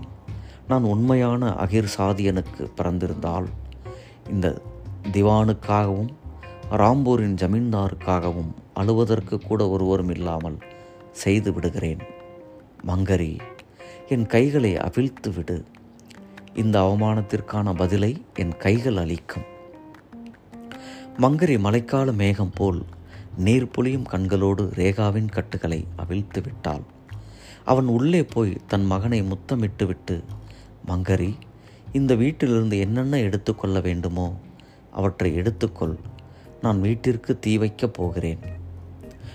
நான் உண்மையான அகிர் சாதியனுக்கு பிறந்திருந்தால் இந்த திவானுக்காகவும் ராம்பூரின் ஜமீன்தாருக்காகவும் அழுவதற்கு கூட ஒருவரும் இல்லாமல் செய்து விடுகிறேன். மங்கரி என் கைகளை அவிழ்த்து விடு. இந்த அவமானத்திற்கான பதிலை என் கைகள் அளிக்கும். மங்கரி மழைக்கால மேகம் போல் நீர் பொழியும் கண்களோடு ரேகாவின் கட்டுகளை அவிழ்த்து விட்டாள். அவன் உள்ளே போய் தன் மகனை முத்தமிட்டு விட்டு மங்கரி இந்த வீட்டிலிருந்து என்னென்ன எடுத்துக்கொள்ள வேண்டுமோ அவற்றை எடுத்துக்கொள். நான் வீட்டிற்கு தீ வைக்கப் போகிறேன்.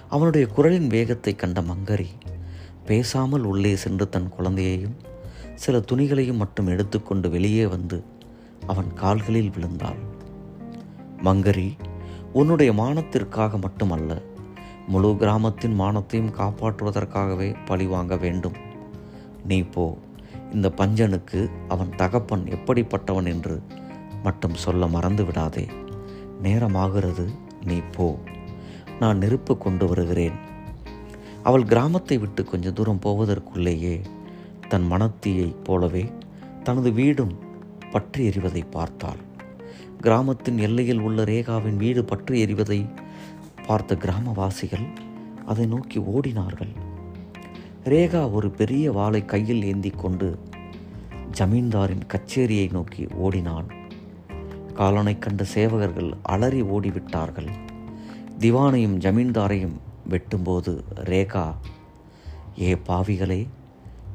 அவனுடைய குரலின் வேகத்தை கண்ட மங்கரி பேசாமல் உள்ளே சென்று தன் குழந்தையையும் சில துணிகளையும் மட்டும் எடுத்துக்கொண்டு வெளியே வந்து அவன் கால்களில் விழுந்தாள். மங்கரி உன்னுடைய மானத்திற்காக மட்டுமல்ல முழு கிராமத்தின் மானத்தையும் காப்பாற்றுவதற்காகவே பழி வாங்க வேண்டும். நீ போ. இந்த பஞ்சனுக்கு அவன் தகப்பன் எப்படிப்பட்டவன் என்று மட்டும் சொல்ல மறந்து விடாதே நேரமாகிறது நீ போ. நான் நெருப்பு கொண்டு வருகிறேன். அவள் கிராமத்தை விட்டு கொஞ்ச தூரம் போவதற்குள்ளேயே தன் மனத்தீயைப் போலவே தனது வீடும் பற்றி எறிவதை பார்த்தாள். கிராமத்தின் எல்லையில் உள்ள ரேகாவின் வீடு பற்றி எறிவதை பார்த்த கிராமவாசிகள் அதை நோக்கி ஓடினார்கள். ரேகா ஒரு பெரிய வாளை கையில் ஏந்தி கொண்டு ஜமீன்தாரின் கச்சேரியை நோக்கி ஓடினான். காலனை கண்ட சேவகர்கள் அலறி ஓடிவிட்டார்கள். திவானையும் ஜமீன்தாரையும் வெட்டும்போது ரேகா ஏ பாவிகளே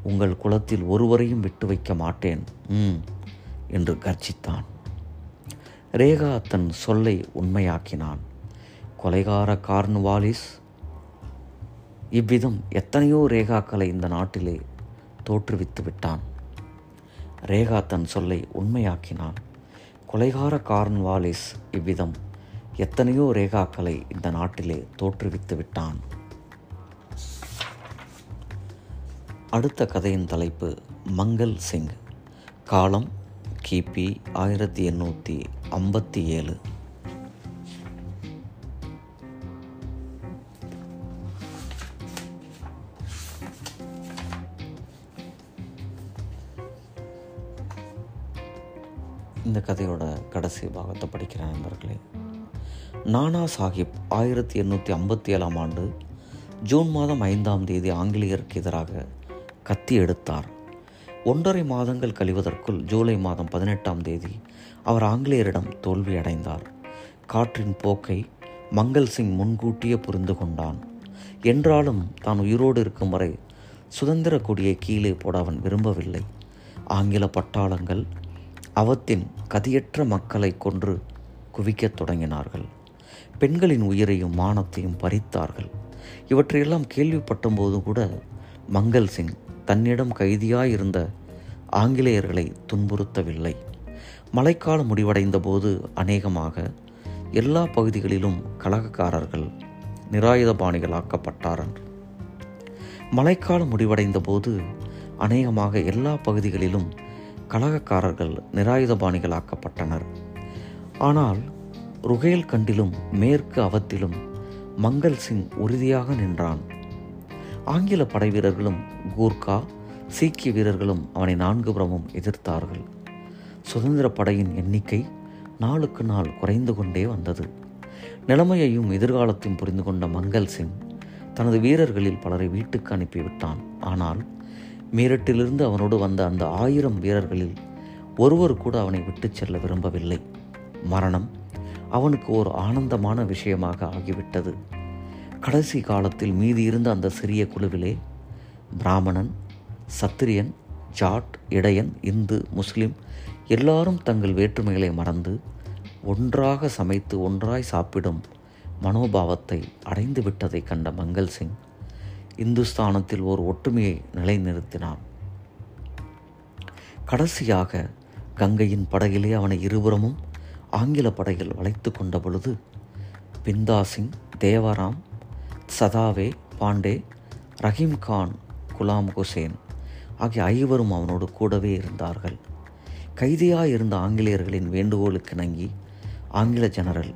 உங்கள் குலத்தில் ஒருவரையும் விட்டு வைக்க மாட்டேன். ம் என்று கர்ஜித்தான். ரேகா தன் சொல்லை உண்மையாக்கினான். கொலைகார கார்ன்வாலிஸ் இவ்விதம் எத்தனையோ ரேகாக்களை இந்த நாட்டிலே தோற்றுவித்து விட்டான். ரேகா தன் சொல்லை உண்மையாக்கினான். கொலைகார கார்ன்வாலிஸ் இவ்விதம் எத்தனையோ ரேகாக்களை இந்த நாட்டிலே தோற்றுவித்து விட்டான். அடுத்த கதையின் தலைப்பு மங்கள் சிங். காலம் கிபி ஆயிரத்தி எண்ணூற்றி ஐம்பத்தி ஏழு. இந்த கதையோட கடைசி பாகத்தை படிக்கிற நண்பர்களே. நானா சாஹிப் ஆயிரத்தி எண்ணூற்றி ஐம்பத்தி ஏழாம் ஆண்டு ஜூன் மாதம் ஐந்தாம் தேதி ஆங்கிலேயருக்கு எதிராக கத்தி எடுத்தார். ஒன்றரை மாதங்கள் கழிவதற்குள் ஜூலை மாதம் பதினெட்டாம் தேதி அவர் ஆங்கிலேயரிடம் தோல்வி அடைந்தார். காற்றின் போக்கை மங்கள் சிங் முன்கூட்டியே புரிந்து கொண்டான். என்றாலும் தான் உயிரோடு இருக்கும் வரை சுதந்திர கொடியை கீழே போட அவன் விரும்பவில்லை. ஆங்கில பட்டாளங்கள் அவத்தின் கதியற்ற மக்களை கொன்று குவிக்கத் தொடங்கினார்கள். பெண்களின் உயிரையும் மானத்தையும் பறித்தார்கள். இவற்றையெல்லாம் கேள்விப்பட்டபோது கூட மங்கள் சிங் தன்னிடம் கைதியாயிருந்த ஆங்கிலேயர்களை துன்புறுத்தவில்லை. மழைக்காலம் முடிவடைந்த போது அநேகமாக எல்லா பகுதிகளிலும் கலகக்காரர்கள் நிராயுதபாணிகளாக்கப்பட்டார்கள் மழைக்காலம் முடிவடைந்த போது அநேகமாக எல்லா பகுதிகளிலும் கலகக்காரர்கள் நிராயுதபாணிகளாக்கப்பட்டனர். ஆனால் ருகேல் கண்டிலும் மேற்கு அவத்திலும் மங்கள் சிங் உறுதியாக நின்றான். ஆங்கில படை வீரர்களும் கூர்கா சீக்கிய வீரர்களும் அவனை நான்கு புறமும் எதிர்த்தார்கள். சுதந்திர படையின் எண்ணிக்கை நாளுக்கு நாள் குறைந்து கொண்டே வந்தது. நிலைமையையும் எதிர்காலத்தையும் புரிந்து கொண்ட மங்கள் சிங் தனது வீரர்களில் பலரை வீட்டுக்கு அனுப்பிவிட்டான். ஆனால் மீரட்டிலிருந்து அவனோடு வந்த அந்த ஆயிரம் வீரர்களில் ஒருவர் கூட அவனை விட்டு செல்ல விரும்பவில்லை. மரணம் அவனுக்கு ஒரு ஆனந்தமான விஷயமாக ஆகிவிட்டது. கடைசி காலத்தில் மீதி இருந்த அந்த சிறிய குழுவிலே பிராமணன் சத்திரியன் ஜாட் இடையன் இந்து முஸ்லிம் எல்லாரும் தங்கள் வேற்றுமைகளை மறந்து ஒன்றாக சமைத்து ஒன்றாய் சாப்பிடும் மனோபாவத்தை அடைந்து விட்டதை கண்ட மங்கள் சிங் இந்துஸ்தானத்தில் ஓர் ஒற்றுமையை நிலைநிறுத்தினான். கடைசியாக கங்கையின் படகிலே அவனை இருபுறமும் ஆங்கில படைகள் வளைத்து கொண்ட பொழுது பிந்தா சிங் தேவராம் சதாவே பாண்டே ரஹீம் கான் குலாம் ஹுசேன் ஆகிய ஐவரும் அவனோடு கூடவே இருந்தார்கள். கைதியாக இருந்த ஆங்கிலேயர்களின் வேண்டுகோளுக்கு இணங்கி ஆங்கில ஜெனரல்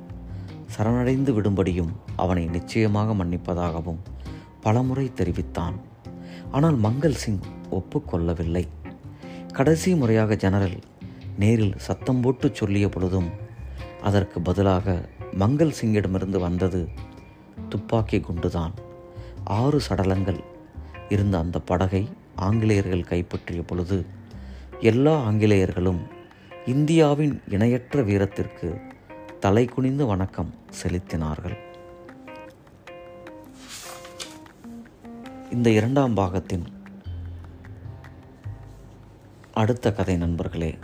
சரணடைந்து விடும்படியும் அவனை நிச்சயமாக மன்னிப்பதாகவும் பலமுறை தெரிவித்தான். ஆனால் மங்கள் சிங் ஒப்புக்கொள்ளவில்லை. கடைசி முறையாக ஜெனரல் நேரில் சத்தம் போட்டு சொல்லிய பொழுதும் அதற்கு பதிலாக மங்கள் சிங்கிடமிருந்து வந்தது துப்பாக்கி குண்டுதான். ஆறு சடலங்கள் இருந்த அந்த படகை ஆங்கிலேயர்கள் கைப்பற்றிய பொழுது எல்லா ஆங்கிலேயர்களும் இந்தியாவின் இணையற்ற வீரத்திற்கு தலை குனிந்து வணக்கம் செலுத்தினார்கள். இந்த இரண்டாம் பாகத்தின் அடுத்த கதை நண்பர்களே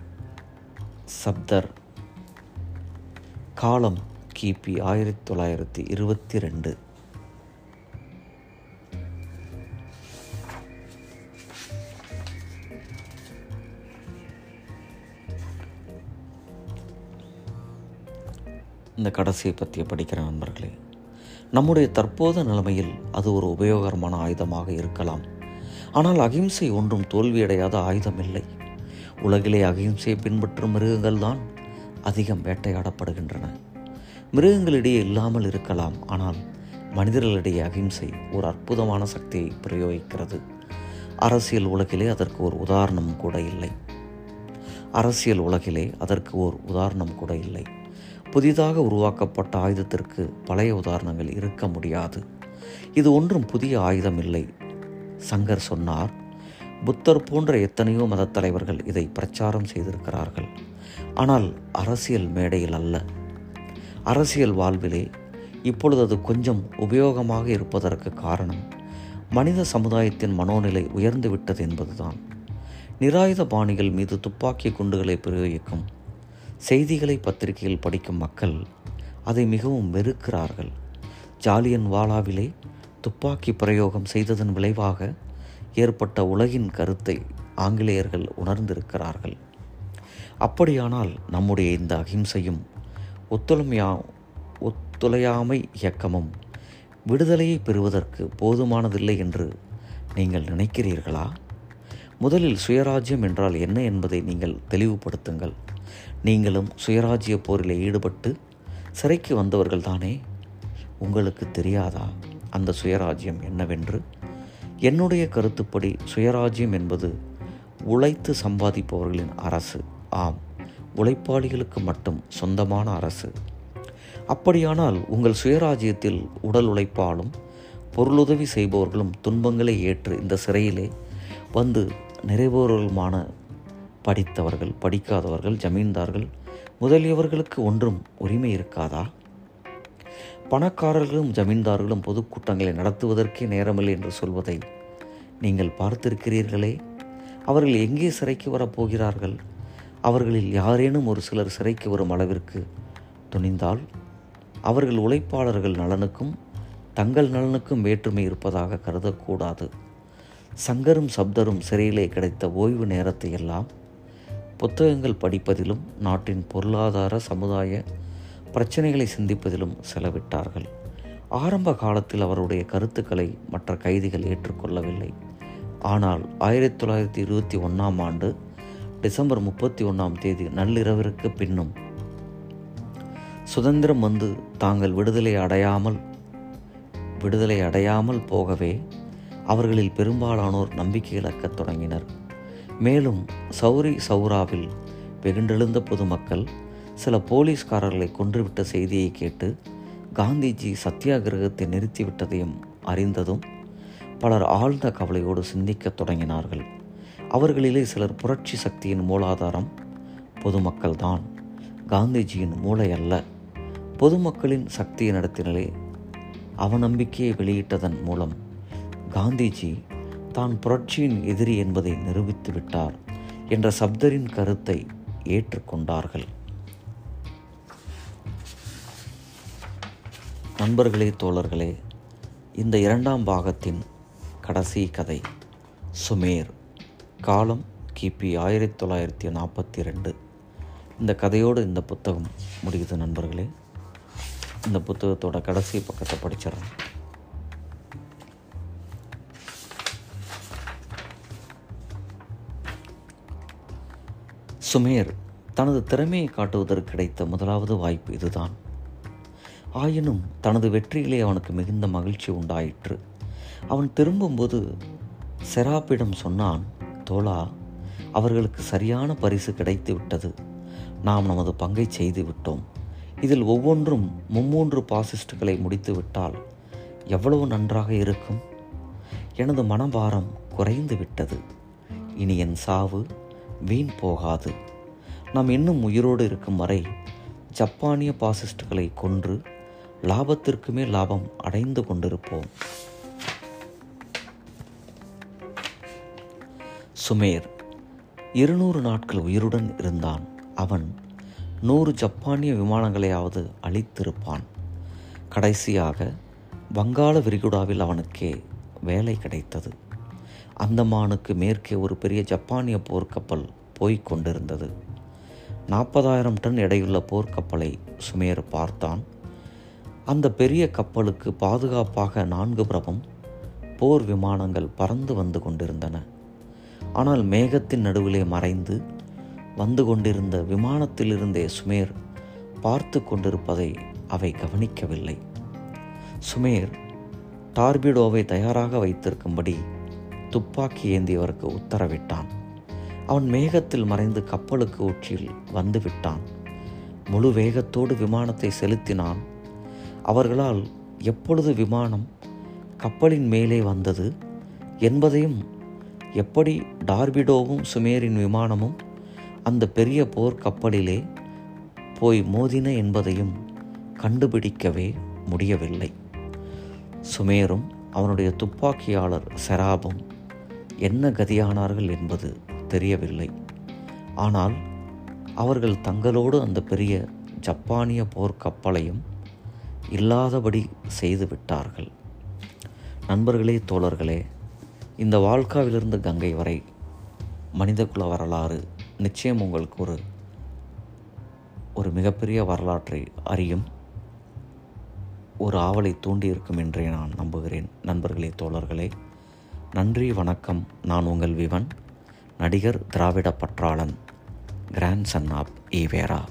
சப்தர் காலம் கிபி ஆயிரத்தி தொள்ளாயிரத்தி இருபத்தி ரெண்டு. இந்த கடைசியை பற்றிய படிக்கிற நண்பர்களே நம்முடைய தற்போது நிலைமையில் அது ஒரு உபயோகரமான ஆயுதமாக இருக்கலாம். ஆனால் அகிம்சை ஒன்றும் தோல்வியடையாத ஆயுதம் இல்லை உலகிலே அகிம்சையை பின்பற்றும் மிருகங்கள் தான் அதிகம் வேட்டையாடப்படுகின்றன. மிருகங்களிடையே இல்லாமல் இருக்கலாம் ஆனால் மனிதர்களிடையே அகிம்சை ஒரு அற்புதமான சக்தியை பிரயோகிக்கிறது. அரசியல் உலகிலே அதற்கு ஒரு உதாரணம் கூட இல்லை. அரசியல் உலகிலே அதற்கு ஒரு உதாரணம் கூட இல்லை. புதிதாக உருவாக்கப்பட்ட ஆயுதத்திற்கு பழைய உதாரணங்கள் இருக்க முடியாது. இது ஒன்றும் புதிய ஆயுதம் இல்லை சங்கர் சொன்னார் புத்தர் போன்ற எத்தனையோ மதத் தலைவர்கள் இதை பிரச்சாரம் செய்திருக்கிறார்கள். ஆனால் அரசியல் மேடையில் அல்ல. அரசியல் வாழ்விலே இப்பொழுது அது கொஞ்சம் உபயோகமாக இருப்பதற்கு காரணம் மனித சமுதாயத்தின் மனோநிலை உயர்ந்து விட்டது என்பதுதான். நிராயுத பாணிகள் மீது துப்பாக்கி குண்டுகளை பிரயோகிக்கும் செய்திகளை பத்திரிகையில் படிக்கும் மக்கள் அதை மிகவும் வெறுக்கிறார்கள். ஜாலியன் வாலாவிலே துப்பாக்கி பிரயோகம் செய்ததன் விளைவாக ஏற்பட்ட உலகின் கருத்தை ஆங்கிலேயர்கள் உணர்ந்திருக்கிறார்கள். அப்படியானால் நம்முடைய இந்த அகிம்சையும் ஒத்துழைமையா ஒத்துழையாமை இயக்கமும் விடுதலையை பெறுவதற்கு போதுமானதில்லை என்று நீங்கள் நினைக்கிறீர்களா? முதலில் சுயராஜ்யம் என்றால் என்ன என்பதை நீங்கள் தெளிவுபடுத்துங்கள். நீங்களும் சுயராஜ்ய போரில் ஈடுபட்டு சிறைக்கு வந்தவர்கள் தானே உங்களுக்கு தெரியாதா அந்த சுயராஜ்யம் என்னவென்று? என்னுடைய கருத்துப்படி சுயராஜ்யம் என்பது உழைத்து சம்பாதிப்பவர்களின் அரசு. ஆம் உழைப்பாளிகளுக்கு மட்டும் சொந்தமான அரசு. அப்படியானால் உங்கள் சுயராஜ்யத்தில் உடல் உழைப்பாலும் பொருளுதவி செய்பவர்களும் துன்பங்களை ஏற்று இந்த சிறையிலே வந்து நிறைவேறலுமான படித்தவர்கள் படிக்காதவர்கள் ஜமீன்தார்கள் முதலியவர்களுக்கு ஒன்றும் உரிமை இருக்காதா? பணக்காரர்களும் ஜமீன்தார்களும் பொதுக்கூட்டங்களை நடத்துவதற்கே நேரமில்லை என்று சொல்வதை நீங்கள் பார்த்திருக்கிறீர்களே. அவர்கள் எங்கே சிறைக்கு வரப்போகிறார்கள் அவர்களில் யாரேனும் ஒரு சிலர் சிறைக்கு வரும் அளவிற்கு துணிந்தால் அவர்கள் உழைப்பாளர்கள் நலனுக்கும் தங்கள் நலனுக்கும் வேற்றுமை இருப்பதாக கருதக்கூடாது. சங்கரும் சப்தரும் சிறையிலே கிடைத்த ஓய்வு நேரத்தை எல்லாம் புத்தகங்கள் படிப்பதிலும் நாட்டின் பொருளாதார சமுதாய பிரச்சனைகளை சிந்திப்பதிலும் செலவிட்டார்கள். ஆரம்ப காலத்தில் அவருடைய கருத்துக்களை மற்ற கைதிகள் ஏற்றுக்கொள்ளவில்லை. ஆனால் ஆயிரத்தி தொள்ளாயிரத்தி இருபத்தி ஒன்றாம் ஆண்டு டிசம்பர் முப்பத்தி ஒன்றாம் தேதி நள்ளிரவிற்கு பின்னும் சுதந்திரம் வந்து தாங்கள் விடுதலை அடையாமல் விடுதலை அடையாமல் போகவே அவர்களில் பெரும்பாலானோர் நம்பிக்கை இழக்கத் தொடங்கினர். மேலும் சௌரி சௌராவில் வெகுண்டெழுந்த பொதுமக்கள் சில போலீஸ்காரர்களை கொன்றுவிட்ட செய்தியை கேட்டு காந்திஜி சத்தியாகிரகத்தை நிறுத்திவிட்டதையும் அறிந்ததும் பலர் ஆழ்ந்த கவலையோடு சிந்திக்கத் தொடங்கினார்கள். அவர்களிலே சிலர் புரட்சி சக்தியின் மூலாதாரம் பொதுமக்கள்தான். காந்திஜியின் மூளை அல்ல பொதுமக்களின் சக்தியின் இடத்திலே அவநம்பிக்கையை வெளியிட்டதன் மூலம் காந்திஜி தான் புரட்சியின் எதிரி என்பதை நிரூபித்து விட்டார் என்ற சப்தரின் கருத்தை ஏற்றுக்கொண்டார்கள். நண்பர்களே தோழர்களே இந்த இரண்டாம் பாகத்தின் கடைசி கதை சுமேர் காலம் கிபி ஆயிரத்தி தொள்ளாயிரத்தி நாற்பத்தி ரெண்டு இந்த கதையோடு இந்த புத்தகம் முடியுது நண்பர்களே. இந்த புத்தகத்தோட கடைசி பக்கத்தை படிச்சிடறேன். சுமேர் தனது திறமையை காட்டுவதற்கு கிடைத்த முதலாவது வாய்ப்பு இதுதான். ஆயினும் தனது வெற்றியிலே அவனுக்கு மிகுந்த மகிழ்ச்சி உண்டாயிற்று. அவன் திரும்பும்போது செராப்பிடம் சொன்னான் தோழா அவர்களுக்கு சரியான பரிசு கிடைத்து விட்டது நாம் நமது பங்கை செய்து விட்டோம் இதில் ஒவ்வொன்றும் மும்மூன்று பாசிஸ்டுகளை முடித்து விட்டால் எவ்வளவு நன்றாக இருக்கும்? எனது மனபாரம் குறைந்து விட்டது இனி என் சாவு வீண் போகாது. நாம் இன்னும் உயிரோடு இருக்கும் வரை ஜப்பானிய பாசிஸ்டுகளை கொன்று லாபத்திற்குமே லாபம் அடைந்து கொண்டிருப்போம். சுமேர் இருநூறு நாட்கள் உயிருடன் இருந்தான். அவன் நூறு ஜப்பானிய விமானங்களையாவது அழித்திருப்பான். கடைசியாக வங்காள விரிகுடாவில் அவனுக்கே வேலை கிடைத்தது. அந்தமானுக்கு மேற்கே ஒரு பெரிய ஜப்பானிய போர்க்கப்பல் போய்க் கொண்டிருந்தது. நாற்பதாயிரம் டன் எடையுள்ள போர்க்கப்பலை சுமேர் பார்த்தான். அந்த பெரிய கப்பலுக்கு பாதுகாப்பாக நான்கு புறமும் போர் விமானங்கள் பறந்து வந்து கொண்டிருந்தன. ஆனால் மேகத்தின் நடுவிலே மறைந்து வந்து கொண்டிருந்த விமானத்திலிருந்தே சுமேர் பார்த்து கொண்டிருப்பதை அவை கவனிக்கவில்லை. சுமேர் டார்பிடோவை தயாராக வைத்திருக்கும்படி துப்பாக்கி ஏந்தியவருக்கு உத்தரவிட்டான். அவன் மேகத்தில் மறைந்து கப்பலுக்கு உச்சியில் வந்து விட்டான் முழு வேகத்தோடு விமானத்தை செலுத்தினான். அவர்களால் எப்பொழுது விமானம் கப்பலின் மேலே வந்தது என்பதையும் எப்படி டார்பிடோவும் சுமேரின் விமானமும் அந்த பெரிய போர் கப்பலிலே போய் மோதின என்பதையும் கண்டுபிடிக்கவே முடியவில்லை. சுமேரும் அவனுடைய துப்பாக்கியாளர் செராபும் என்ன கதியானார்கள் என்பது தெரியவில்லை. ஆனால் அவர்கள் தங்களோடு அந்த பெரிய ஜப்பானிய போர்க்கப்பலையும் இல்லாதபடி செய்து விட்டார்கள். நண்பர்களே தோழர்களே இந்த வாழ்க்காவிலிருந்து கங்கை வரை மனிதகுல வரலாறு நிச்சயம் உங்களுக்கு ஒரு ஒரு மிகப்பெரிய வரலாற்றை அறியும். ஒரு ஆவலை தூண்டியிருக்கும் என்றே நான் நம்புகிறேன். நண்பர்களே தோழர்களே நன்றி வணக்கம். நான் உங்கள் விவன். நடிகர் திராவிட பற்றாளன் கிராண்ட் சன் ஆப் ஈவேரா.